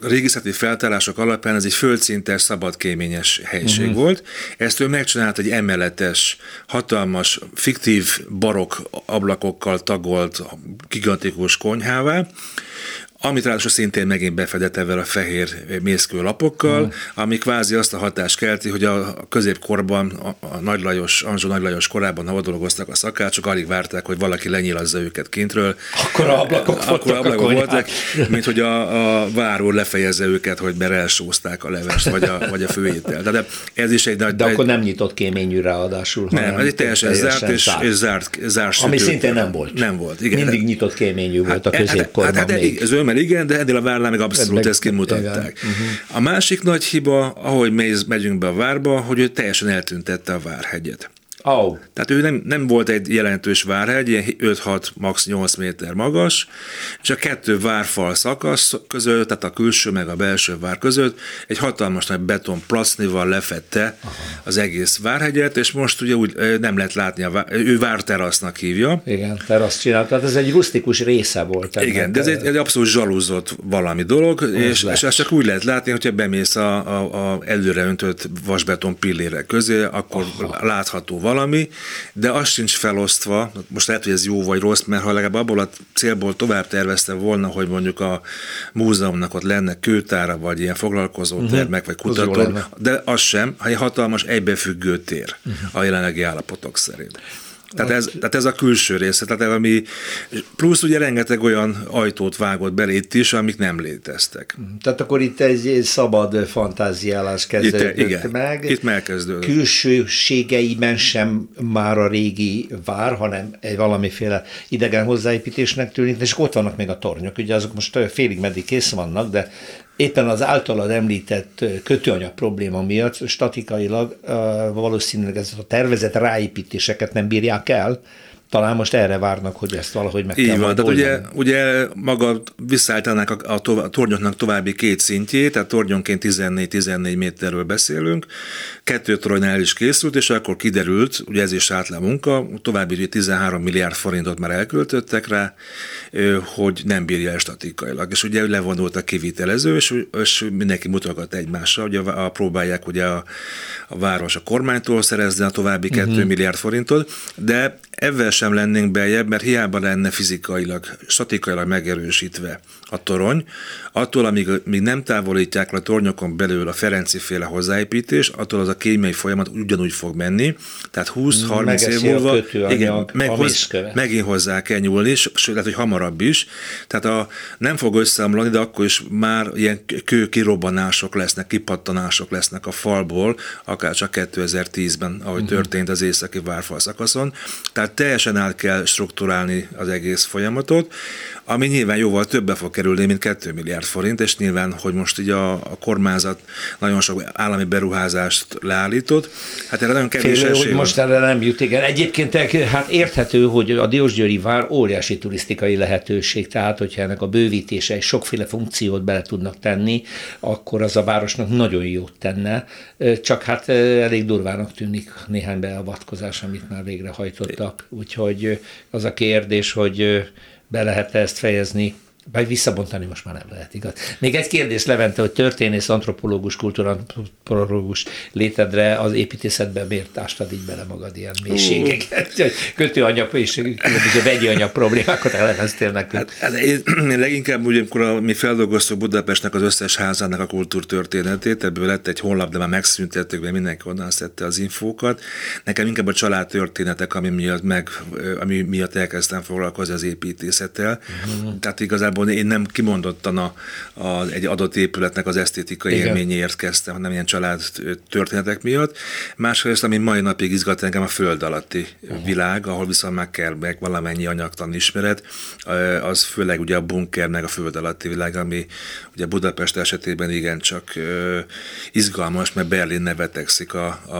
régészeti feltárások alapján ez egy földszintes, szabadkéményes helység uh-huh. volt. Ezt ő megcsinált egy emeletes, hatalmas, fiktív barok ablakokkal tagolt, gigantikus konyhává, amit ráadásul szintén megint befedett ezzel a fehér mészkő lapokkal, uh-huh. ami kvázi azt a hatást kelti, hogy a középkorban, a, a Nagy Lajos, Anzsó Nagy Lajos korában, ha dolgoztak a szakácsok, alig várták, hogy valaki lenyilazza őket kintről. Akkor ablakok akkor voltak, ablakok voltak mint hogy a, a váró lefejezze őket, hogy mert elsózták a levest, vagy a, vagy a főétel. De ez is egy nagy... De akkor nem nyitott kéményű ráadásul. Nem, ez egy teljesen, teljesen zárt, és, zárt. és zárt, zárt Ami szintén nem volt. Nem volt, igen. Mindig nyitott kéményű volt a hát, hát, középkorban hát, hát, még. Ez mert igen, de ennél a várnál meg abszolút ezt kimutatták. Uh-huh. A másik nagy hiba, ahogy megyünk be a várba, hogy ő teljesen eltüntette a várhegyet. Oh. Tehát ő nem, nem volt egy jelentős várhegy, ilyen 5-6, max. 8 méter magas, és a kettő várfal szakasz között, tehát a külső meg a belső vár között egy hatalmas nagy beton plasznival lefette Aha. az egész várhegyet, és most ugye úgy nem lehet látni, a vár, ő várterasznak hívja. Igen, terasz csinált, tehát ez egy rustikus része volt. Igen, de ez egy, egy abszolút zsalúzott valami dolog, és, és ezt csak úgy lehet látni, hogyha bemész a, a, a előre öntött vasbeton pillére közé, akkor Aha. látható valami, valami, de az sincs felosztva, most lehet, hogy ez jó vagy rossz, mert ha legalább abból a célból tovább tervezte volna, hogy mondjuk a múzeumnak ott lenne kőtára, vagy ilyen foglalkozó uh-huh. termek, vagy kutató, de az sem, ha egy hatalmas egybefüggő tér uh-huh. a jelenlegi állapotok szerint. Tehát ez, tehát ez a külső része, tehát ami, plusz ugye rengeteg olyan ajtót vágott belé itt is, amik nem léteztek. Tehát akkor itt egy szabad fantáziálás kezdődött itt, igen, meg. Itt megkezdődött. Külsőségeiben sem már a régi vár, hanem egy valamiféle idegen hozzáépítésnek tűnik, és ott vannak még a tornyok, ugye azok most félig meddig kész vannak, de éppen az általad említett kötőanyag probléma miatt statikailag valószínűleg ez a tervezett ráépítéseket nem bírják el, talán most erre várnak, hogy ezt valahogy meg Így kell van, tehát ugye, ugye maga visszaállítanák a, a, tova, a tornyoknak további két szintjét, tehát tornyonként 14-14 méterről beszélünk, kettő toronynál is készült, és akkor kiderült, ugye ez is átlan munka, további 13 milliárd forintot már elköltöttek rá, hogy nem bírja el statikailag. És ugye levonult a kivitelező, és, és mindenki mutogat egymásra, hogy a, a, próbálják ugye a, a város a kormánytól szerezni a további 2 uh-huh. milliárd forintot, de ezzel sem lennénk beljebb, mert hiába lenne fizikailag, statikailag megerősítve a torony, attól, amíg, amíg nem távolítják le a tornyokon belül a Ferenci féle hozzáépítés, attól az a kémiai folyamat ugyanúgy fog menni, tehát 20-30 év múlva igen, meg hoz, megint hozzá kell nyúlni, sőt, lehet, hogy hamarabb is. Tehát a, nem fog összeomlani, de akkor is már ilyen kőkirobbanások lesznek, kipattanások lesznek a falból, akár csak 2010-ben, ahogy uh-huh. történt az északi várfal szakaszon. Tehát teljesen át kell strukturálni az egész folyamatot ami nyilván jóval többe fog kerülni, mint 2 milliárd forint, és nyilván, hogy most így a, a kormányzat nagyon sok állami beruházást leállított, hát erre nagyon kevés Félő, hogy most erre nem jut, igen. Egyébként hát érthető, hogy a Diósgyőri vár óriási turisztikai lehetőség, tehát hogyha ennek a bővítése és sokféle funkciót bele tudnak tenni, akkor az a városnak nagyon jót tenne, csak hát elég durvának tűnik néhány beavatkozás, amit már végrehajtottak. Úgyhogy az a kérdés, hogy be lehet ezt fejezni vagy visszabontani most már nem lehet, igaz? Még egy kérdés, Levente, hogy történész, antropológus, kultúrantropológus létedre az építészetben miért ástad így bele magad ilyen mélységeket? Uh. Kötőanyag és különböző vegyi anyag problémákat elemeztél nekünk. Hát, hát én, én leginkább úgy, amikor mi feldolgoztuk Budapestnek az összes házának a kultúrtörténetét, ebből lett egy honlap, de már megszüntettük, mert mindenki onnan szedte az infókat. Nekem inkább a családtörténetek, ami miatt, meg, ami miatt elkezdtem foglalkozni az építészettel. Uh-huh. Tehát igazából igazából én nem kimondottan a, a, egy adott épületnek az esztétikai Igen. élményéért kezdtem, hanem ilyen család történetek miatt. Másrészt, ami mai napig izgat engem a föld alatti uh-huh. világ, ahol viszont meg kell meg valamennyi anyagtan ismeret, az főleg ugye a bunker meg a föld alatti világ, ami ugye Budapest esetében igencsak izgalmas, mert Berlin nevetekszik a, a,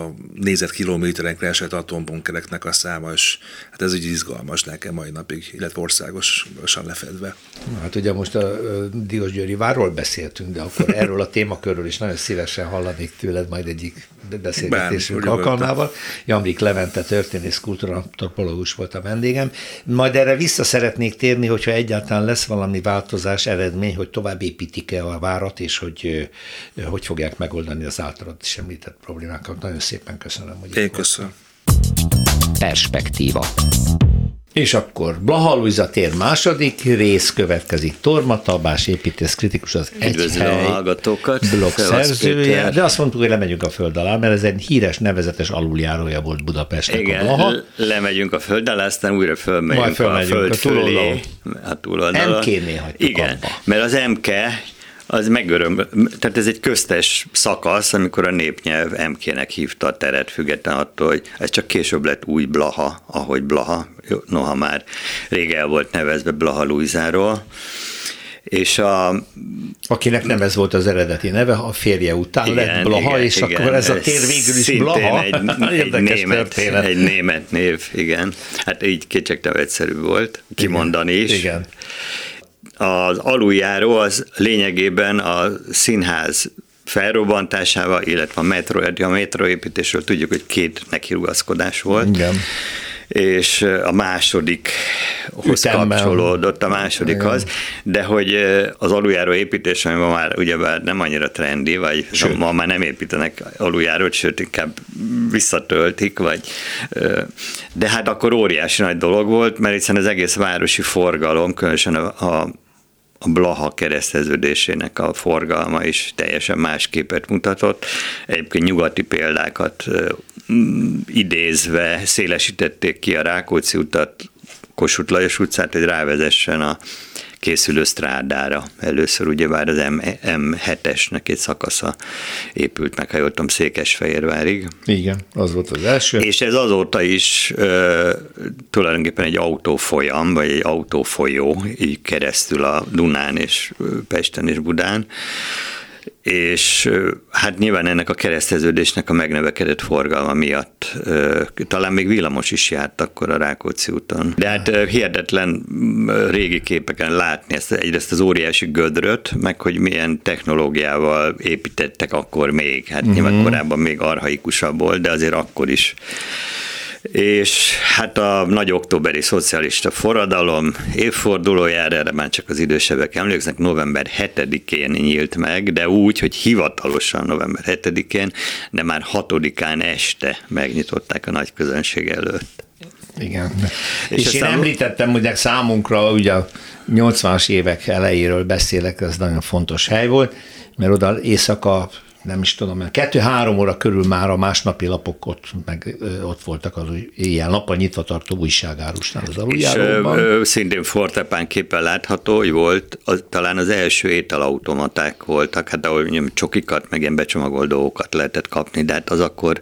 a nézett kilométerenkre esett atombunkereknek a száma, és hát ez így izgalmas nekem mai napig, illetve országosan lefedve kezdve. Hát ugye most a Diósgyőri várról beszéltünk, de akkor erről a témakörről is nagyon szívesen hallanék tőled majd egyik beszélgetésünk Bár, alkalmával. Janvik Levente történész kultúrantropológus volt a vendégem. Majd erre vissza szeretnék térni, hogyha egyáltalán lesz valami változás, eredmény, hogy tovább építik-e a várat, és hogy hogy fogják megoldani az általad is említett problémákat. Nagyon szépen köszönöm, hogy Én köszönöm. Perspektíva. És akkor Blaha Luisa tér második rész következik. Torma Tabás építész kritikus az Üdvözlöm egy hely a hallgatókat. blog szerzője, de azt mondtuk, hogy lemegyünk a föld alá, mert ez egy híres, nevezetes aluljárója volt Budapestnek Igen, a Blaha. lemegyünk a föld alá, aztán újra fölmegyünk, Majd fölmegyünk a föld a fölé. A túloldalon. MK-nél hagytuk Igen, abba. mert az MK az megöröm, tehát ez egy köztes szakasz, amikor a népnyelv MK-nek hívta a teret, független attól, hogy ez csak később lett új Blaha, ahogy Blaha, noha már rég el volt nevezve Blaha Luizáról. És a, Akinek nem ez volt az eredeti neve, a férje után igen, lett Blaha, igen, és igen, akkor ez a tér végül is Blaha. Egy, [laughs] egy, német, egy német név, igen. Hát így kétségtelen egyszerű volt kimondani is. Igen az aluljáró az lényegében a színház felrobbantásával, illetve a, metro, a metroépítésről tudjuk, hogy két nekirugaszkodás volt. Igen és a másodikhoz Ütemben. kapcsolódott a másodikhoz, de hogy az aluljáró építés, ami ma már ugyebár nem annyira trendi, vagy sőt. ma már nem építenek aluljárót, sőt inkább visszatöltik, vagy de hát akkor óriási nagy dolog volt, mert hiszen az egész városi forgalom, különösen a, a a Blaha kereszteződésének a forgalma is teljesen más képet mutatott. Egyébként nyugati példákat idézve szélesítették ki a Rákóczi utat, Kossuth Lajos utcát, hogy rávezessen a készülő strádára. Először ugyebár az M- M7-esnek egy szakasza épült meg, ha jól tudom, Székesfehérvárig. Igen, az volt az első. És ez azóta is ö, tulajdonképpen egy autófolyam, vagy egy autófolyó, így keresztül a Dunán és Pesten és Budán és hát nyilván ennek a kereszteződésnek a megnövekedett forgalma miatt talán még villamos is járt akkor a Rákóczi úton. De hát hihetetlen régi képeken látni ezt, egyrészt az óriási gödröt, meg hogy milyen technológiával építettek akkor még. Hát uh-huh. nyilván korábban még arhaikusabb volt, de azért akkor is és hát a nagy októberi szocialista forradalom évfordulójára, erre már csak az idősebbek emlékeznek, november 7-én nyílt meg, de úgy, hogy hivatalosan november 7-én, de már 6-án este megnyitották a nagy közönség előtt. Igen. És, és én említettem, hogy számunkra ugye a 80-as évek elejéről beszélek, ez nagyon fontos hely volt, mert oda éjszaka nem is tudom, kettő-három óra körül már a másnapi lapok ott, meg, ott voltak az éjjel nappal nyitva tartó újságárusnál az aluljáróban. És szintén Fortepán képen látható, hogy volt, az, talán az első ételautomaták voltak, hát ahol csokikat, meg ilyen becsomagolt dolgokat lehetett kapni, de hát az akkor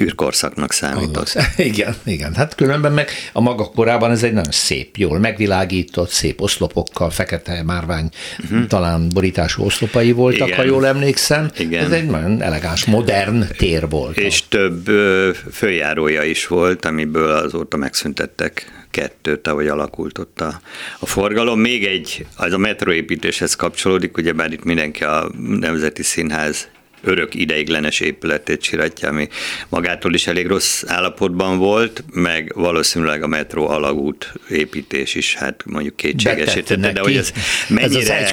űrkorszaknak számított. Az, [laughs] igen, igen, hát különben meg a maga korában ez egy nagyon szép, jól megvilágított, szép oszlopokkal, fekete márvány, uh-huh. talán borítású oszlopai voltak, igen. ha jól emlékszem. Igen. Ez egy nagyon elegáns, modern tér volt. És több főjárója is volt, amiből azóta megszüntettek kettőt, ahogy alakult ott a, a forgalom. Még egy, az a metroépítéshez kapcsolódik, ugyebár itt mindenki a Nemzeti Színház örök ideiglenes épületét csiratja, ami magától is elég rossz állapotban volt, meg valószínűleg a metró alagút építés is, hát mondjuk kétségesítette, de hogy ez mennyire ez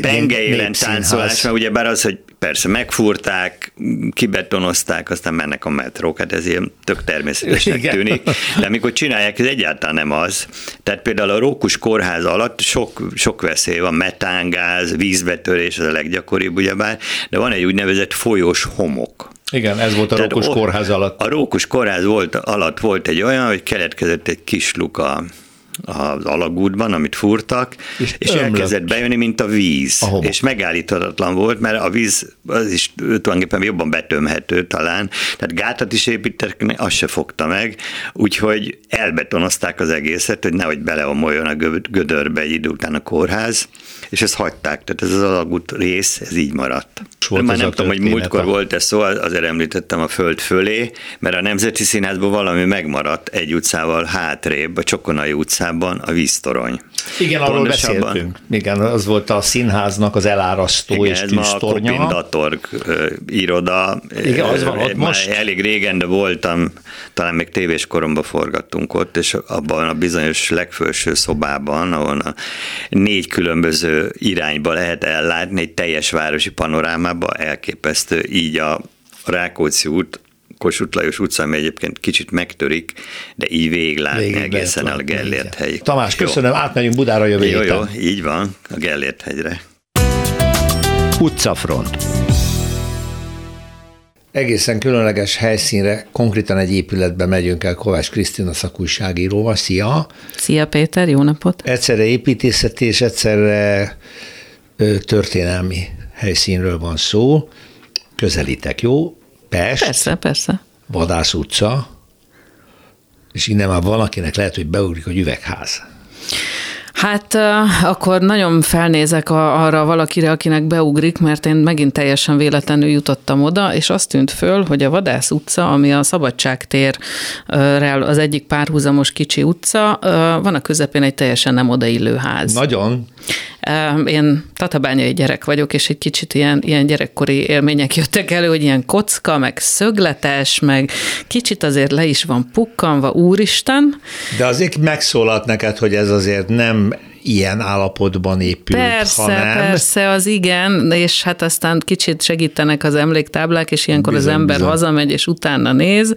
pengeélen táncolás, mert ugye bár az, hogy persze megfúrták, kibetonozták, aztán mennek a metrók, hát ez ilyen tök természetesnek Igen. tűnik, de amikor csinálják, ez egyáltalán nem az. Tehát például a Rókus kórház alatt sok, sok veszély van, metángáz, vízbetörés, ez a leggyakoribb ugyebár, de van egy úgynevezett folyós homok. Igen, ez volt a Tehát Rókus kórház alatt. A Rókus kórház volt, alatt volt egy olyan, hogy keletkezett egy kis luka az alagútban, amit fúrtak, és, és elkezdett bejönni, mint a víz. A és megállíthatatlan volt, mert a víz az is tulajdonképpen jobban betömhető talán, tehát gátat is építettek, azt se fogta meg, úgyhogy elbetonozták az egészet, hogy nehogy beleomoljon a gödörbe egy idő után a kórház, és ezt hagyták, tehát ez az alagút rész, ez így maradt. Volt Már nem tudom, hogy múltkor volt ez szó, azért említettem a föld fölé, mert a Nemzeti Színházban valami megmaradt egy utcával hátrébb, a Csokonai utcában a víztorony. Igen, arról Pontosabban, beszéltünk. Igen, az volt a színháznak az elárasztó igen, és tűztornya. Ez ma a iroda. Igen, az van ott most. Elég régen, de voltam, talán még tévés koromban forgattunk ott, és abban a bizonyos legfelső szobában, ahol a négy különböző irányba lehet ellátni egy teljes városi panorámába, elképesztő, így a Rákóczi út Kossuth Lajos utca, ami egyébként kicsit megtörik, de így végig látni végig egészen a Gellért hegy. Tamás, köszönöm, jó. átmegyünk Budára jövő Jó, jó, így van, a Gellért hegyre. Utcafront. Egészen különleges helyszínre, konkrétan egy épületbe megyünk el Kovács Krisztina szakújságíróval. Szia! Szia Péter, jó napot! Egyszerre építészeti és egyszerre történelmi helyszínről van szó. Közelítek, jó? Pest, persze, persze. Vadász utca, és innen már valakinek lehet, hogy beugrik, hogy üvegház. Hát akkor nagyon felnézek arra valakire, akinek beugrik, mert én megint teljesen véletlenül jutottam oda, és azt tűnt föl, hogy a Vadász utca, ami a Szabadságtérrel az egyik párhuzamos kicsi utca, van a közepén egy teljesen nem odaillő ház. Nagyon. Én tatabányai gyerek vagyok, és egy kicsit ilyen, ilyen gyerekkori élmények jöttek elő, hogy ilyen kocka, meg szögletes, meg kicsit azért le is van pukkanva, úristen. De azért megszólalt neked, hogy ez azért nem ilyen állapotban épült, persze, hanem... Persze, az igen, és hát aztán kicsit segítenek az emléktáblák, és ilyenkor bizony, az ember bizony. hazamegy, és utána néz,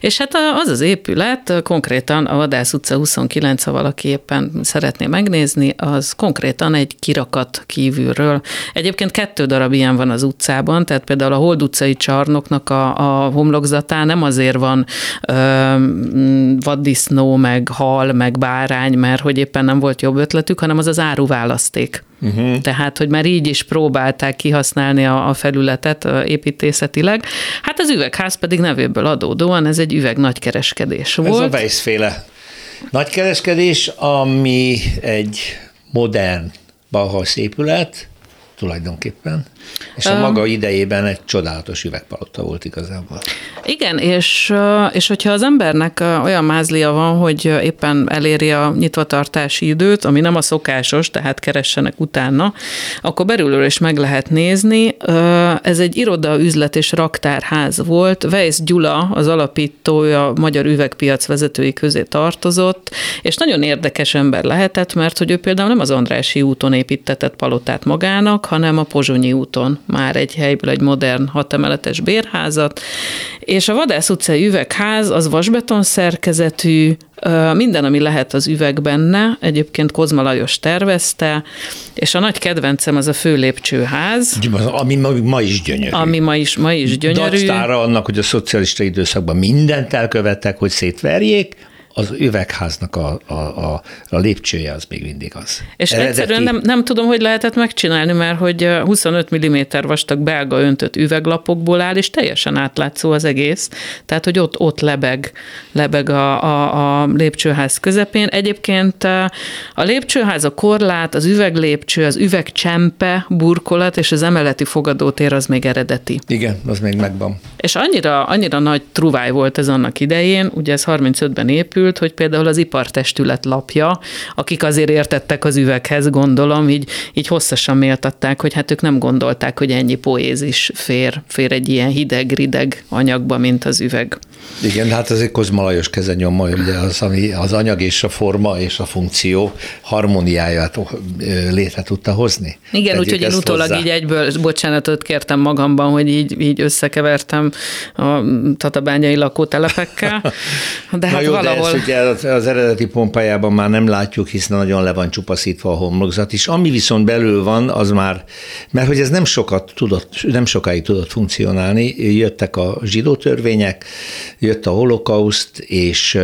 és hát az az épület, konkrétan a Vadász utca 29, ha valaki éppen szeretné megnézni, az konkrétan egy kirakat kívülről. Egyébként kettő darab ilyen van az utcában, tehát például a Hold utcai csarnoknak a, a homlokzatán nem azért van ö, vaddisznó, meg hal, meg bárány, mert hogy éppen nem volt jobb ötletük, hanem az az áruválaszték. Uh-huh. Tehát, hogy már így is próbálták kihasználni a, a felületet építészetileg. Hát az üvegház pedig nevéből adódóan ez egy üveg nagykereskedés volt. Ez a Weissféle nagykereskedés, ami egy modern Bauhaus épület, tulajdonképpen. És a maga idejében egy csodálatos üvegpalota volt igazából. Igen, és, és hogyha az embernek olyan mázlia van, hogy éppen eléri a nyitvatartási időt, ami nem a szokásos, tehát keressenek utána, akkor belülről is meg lehet nézni. Ez egy iroda, üzlet és raktárház volt. Weiss Gyula, az alapítója, a magyar üvegpiac vezetői közé tartozott, és nagyon érdekes ember lehetett, mert hogy ő például nem az Andrási úton építetett palotát magának, hanem a Pozsonyi úton már egy helyből egy modern hatemeletes bérházat, és a Vadász utcai üvegház az vasbeton szerkezetű, minden, ami lehet az üveg benne, egyébként Kozma Lajos tervezte, és a nagy kedvencem az a főlépcsőház. Ami ma, ma is gyönyörű. Ami ma is, ma is gyönyörű. Dactára annak, hogy a szocialista időszakban mindent elkövettek, hogy szétverjék, az üvegháznak a, a, a, a lépcsője az még mindig az. És Eredeti... egyszerűen nem, nem tudom, hogy lehetett megcsinálni, mert hogy 25 mm vastag belga öntött üveglapokból áll, és teljesen átlátszó az egész. Tehát, hogy ott, ott lebeg, lebeg a, a, a lépcsőház közepén. Egyébként a lépcsőház, a korlát, az üveglépcső, az üvegcsempe, burkolat és az emeleti fogadótér az még eredeti. Igen, az még megvan. És annyira, annyira nagy truváj volt ez annak idején, ugye ez 35-ben épült, kiderült, hogy például az ipartestület lapja, akik azért értettek az üveghez, gondolom, így, így hosszasan méltatták, hogy hát ők nem gondolták, hogy ennyi poézis fér, fér egy ilyen hideg-rideg anyagba, mint az üveg. Igen, hát egy Kozma Lajos kezenyoma, ugye az, ami az anyag és a forma és a funkció harmóniáját létre tudta hozni. Igen, úgyhogy én utólag hozzá. így egyből bocsánatot kértem magamban, hogy így, így összekevertem a tatabányai lakótelepekkel. De hát jó, valahol... De ezt ugye az, az eredeti pompájában már nem látjuk, hiszen nagyon le van csupaszítva a homlokzat, és ami viszont belül van, az már, mert hogy ez nem sokat tudott, nem sokáig tudott funkcionálni, jöttek a zsidó törvények, jött a holokauszt, és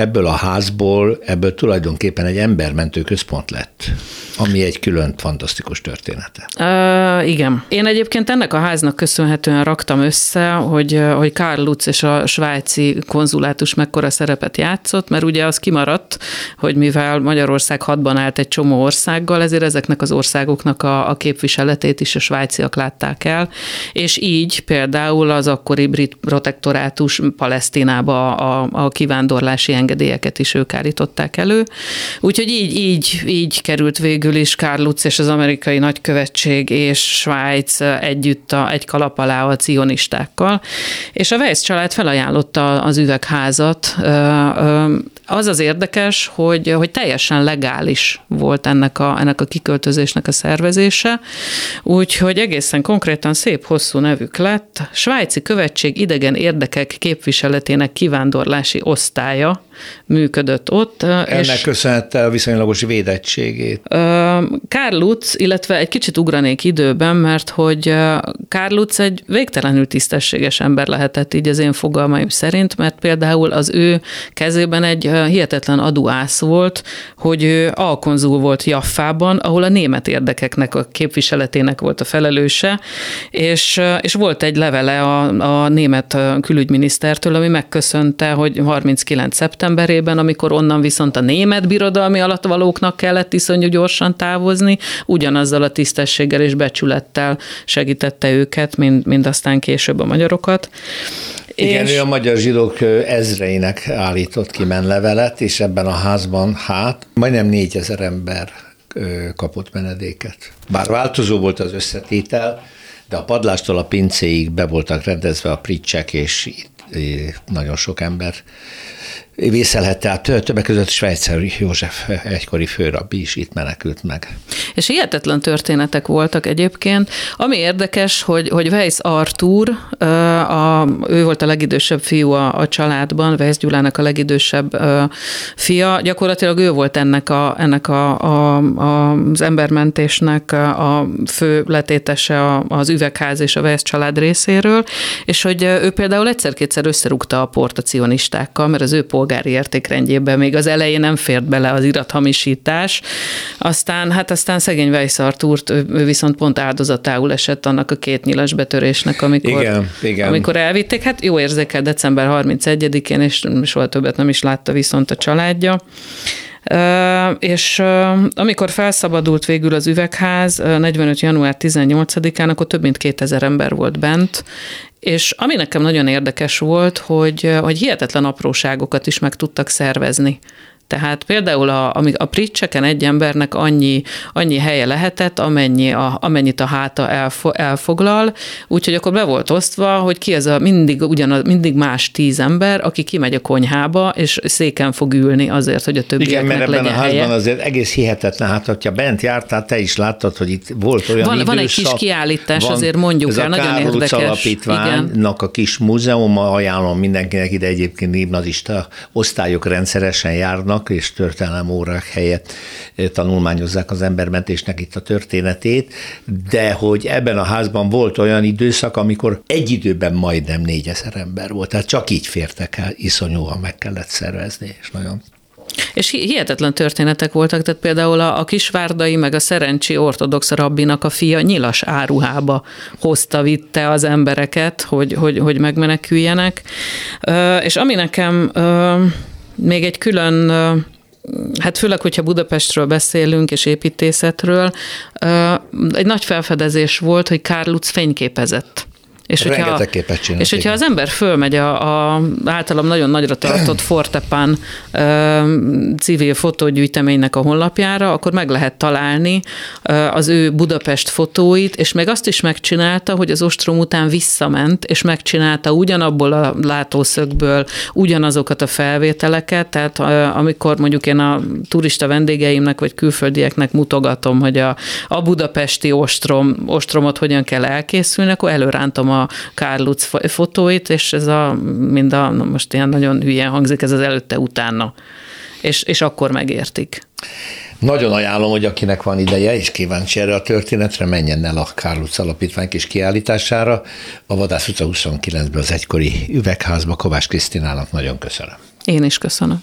ebből a házból, ebből tulajdonképpen egy embermentő központ lett, ami egy külön fantasztikus története. Uh, igen. Én egyébként ennek a háznak köszönhetően raktam össze, hogy, hogy Karl Lutz és a svájci konzulátus mekkora szerepet játszott, mert ugye az kimaradt, hogy mivel Magyarország hadban állt egy csomó országgal, ezért ezeknek az országoknak a, a képviseletét is a svájciak látták el, és így például az akkori brit protektorátus Palesztinába a, a kivándorlási engedélyeket is ők állították elő. Úgyhogy így, így, így került végül is Karl Lutz és az amerikai nagykövetség és Svájc együtt a, egy kalap alá a cionistákkal, és a Weiss család felajánlotta az üvegházat. Az az érdekes, hogy, hogy teljesen legális volt ennek a, ennek a kiköltözésnek a szervezése, úgyhogy egészen konkrétan szép hosszú nevük lett. Svájci Követség idegen érdekek képviseletének kivándorlási osztálya, működött ott. Ennek és köszönhette a viszonylagos védettségét. Karl Lutz, illetve egy kicsit ugranék időben, mert hogy Karl Lutz egy végtelenül tisztességes ember lehetett így az én fogalmaim szerint, mert például az ő kezében egy hihetetlen aduász volt, hogy ő alkonzul volt Jaffában, ahol a német érdekeknek a képviseletének volt a felelőse, és, és volt egy levele a, a német külügyminisztertől, ami megköszönte, hogy 39. szeptember szeptemberében, amikor onnan viszont a német birodalmi alattvalóknak kellett iszonyú gyorsan távozni, ugyanazzal a tisztességgel és becsülettel segítette őket, mint, mint aztán később a magyarokat. Igen, és... ő a magyar zsidók ezreinek állított ki menlevelet, és ebben a házban, hát, majdnem négyezer ember kapott menedéket. Bár változó volt az összetétel, de a padlástól a pincéig be voltak rendezve a pricsek, és itt nagyon sok ember vészelhette át. Többek között Svejcer József egykori főrabbi is itt menekült meg. És hihetetlen történetek voltak egyébként. Ami érdekes, hogy, hogy Weiss Artur, a, ő volt a legidősebb fiú a, a családban, Weiss Gyulának a legidősebb fia, gyakorlatilag ő volt ennek, a, ennek a, a, a, az embermentésnek a fő letétese az üvegház és a Weiss család részéről, és hogy ő például egyszer-kétszer összerúgta a portacionistákkal, mert az ő polgári értékrendjében még az elején nem fért bele az irathamisítás, aztán, hát aztán szegény Weiss Artúrt, ő viszont pont áldozatául esett annak a két nyilas betörésnek, amikor, igen, igen. amikor elvitték. Hát jó érzékel december 31-én, és soha többet nem is látta viszont a családja. És amikor felszabadult végül az üvegház 45. január 18-án, akkor több mint 2000 ember volt bent, és ami nekem nagyon érdekes volt, hogy, hogy hihetetlen apróságokat is meg tudtak szervezni. Tehát például a, a pricseken egy embernek annyi, annyi helye lehetett, amennyi a, amennyit a háta elfo, elfoglal, úgyhogy akkor be volt osztva, hogy ki ez a mindig, ugyanaz, mindig más tíz ember, aki kimegy a konyhába, és széken fog ülni azért, hogy a többieknek Igen, mert ebben a házban helye. azért egész hihetetlen, hát hogyha bent jártál, te is láttad, hogy itt volt olyan van, időszak, van egy kis kiállítás, van, azért mondjuk ez el, a nagyon Károlc érdekes. alapítványnak a kis múzeuma, ajánlom mindenkinek ide egyébként gimnazista osztályok rendszeresen járnak, és történelem órák helyett eh, tanulmányozzák az embermentésnek itt a történetét, de hogy ebben a házban volt olyan időszak, amikor egy időben majdnem négyezer ember volt, tehát csak így fértek el, iszonyúan meg kellett szervezni, és nagyon és hihetetlen történetek voltak, tehát például a, a Kisvárdai meg a Szerencsi ortodox rabbinak a fia nyilas áruhába hozta, vitte az embereket, hogy, hogy, hogy megmeneküljenek. És ami nekem még egy külön hát főleg, hogyha Budapestről beszélünk és építészetről, egy nagy felfedezés volt, hogy Lutz fényképezett. És hogyha, képet csinált, és hogyha az ember fölmegy a, a általam nagyon nagyra tartott Fortepan ö, civil fotógyűjteménynek a honlapjára, akkor meg lehet találni ö, az ő Budapest fotóit, és meg azt is megcsinálta, hogy az ostrom után visszament, és megcsinálta ugyanabból a látószögből ugyanazokat a felvételeket, tehát ö, amikor mondjuk én a turista vendégeimnek vagy külföldieknek mutogatom, hogy a, a budapesti ostrom, ostromot hogyan kell elkészülni, akkor előrántom a a Karl Lutz fotóit, és ez a, mind a, most ilyen nagyon hülyen hangzik, ez az előtte-utána. És, és akkor megértik. Nagyon ajánlom, hogy akinek van ideje és kíváncsi erre a történetre, menjen el a Kárluc Alapítvány kis kiállítására. A Vadász utca 29-ben az egykori üvegházba Kovács Krisztinának nagyon köszönöm. Én is köszönöm.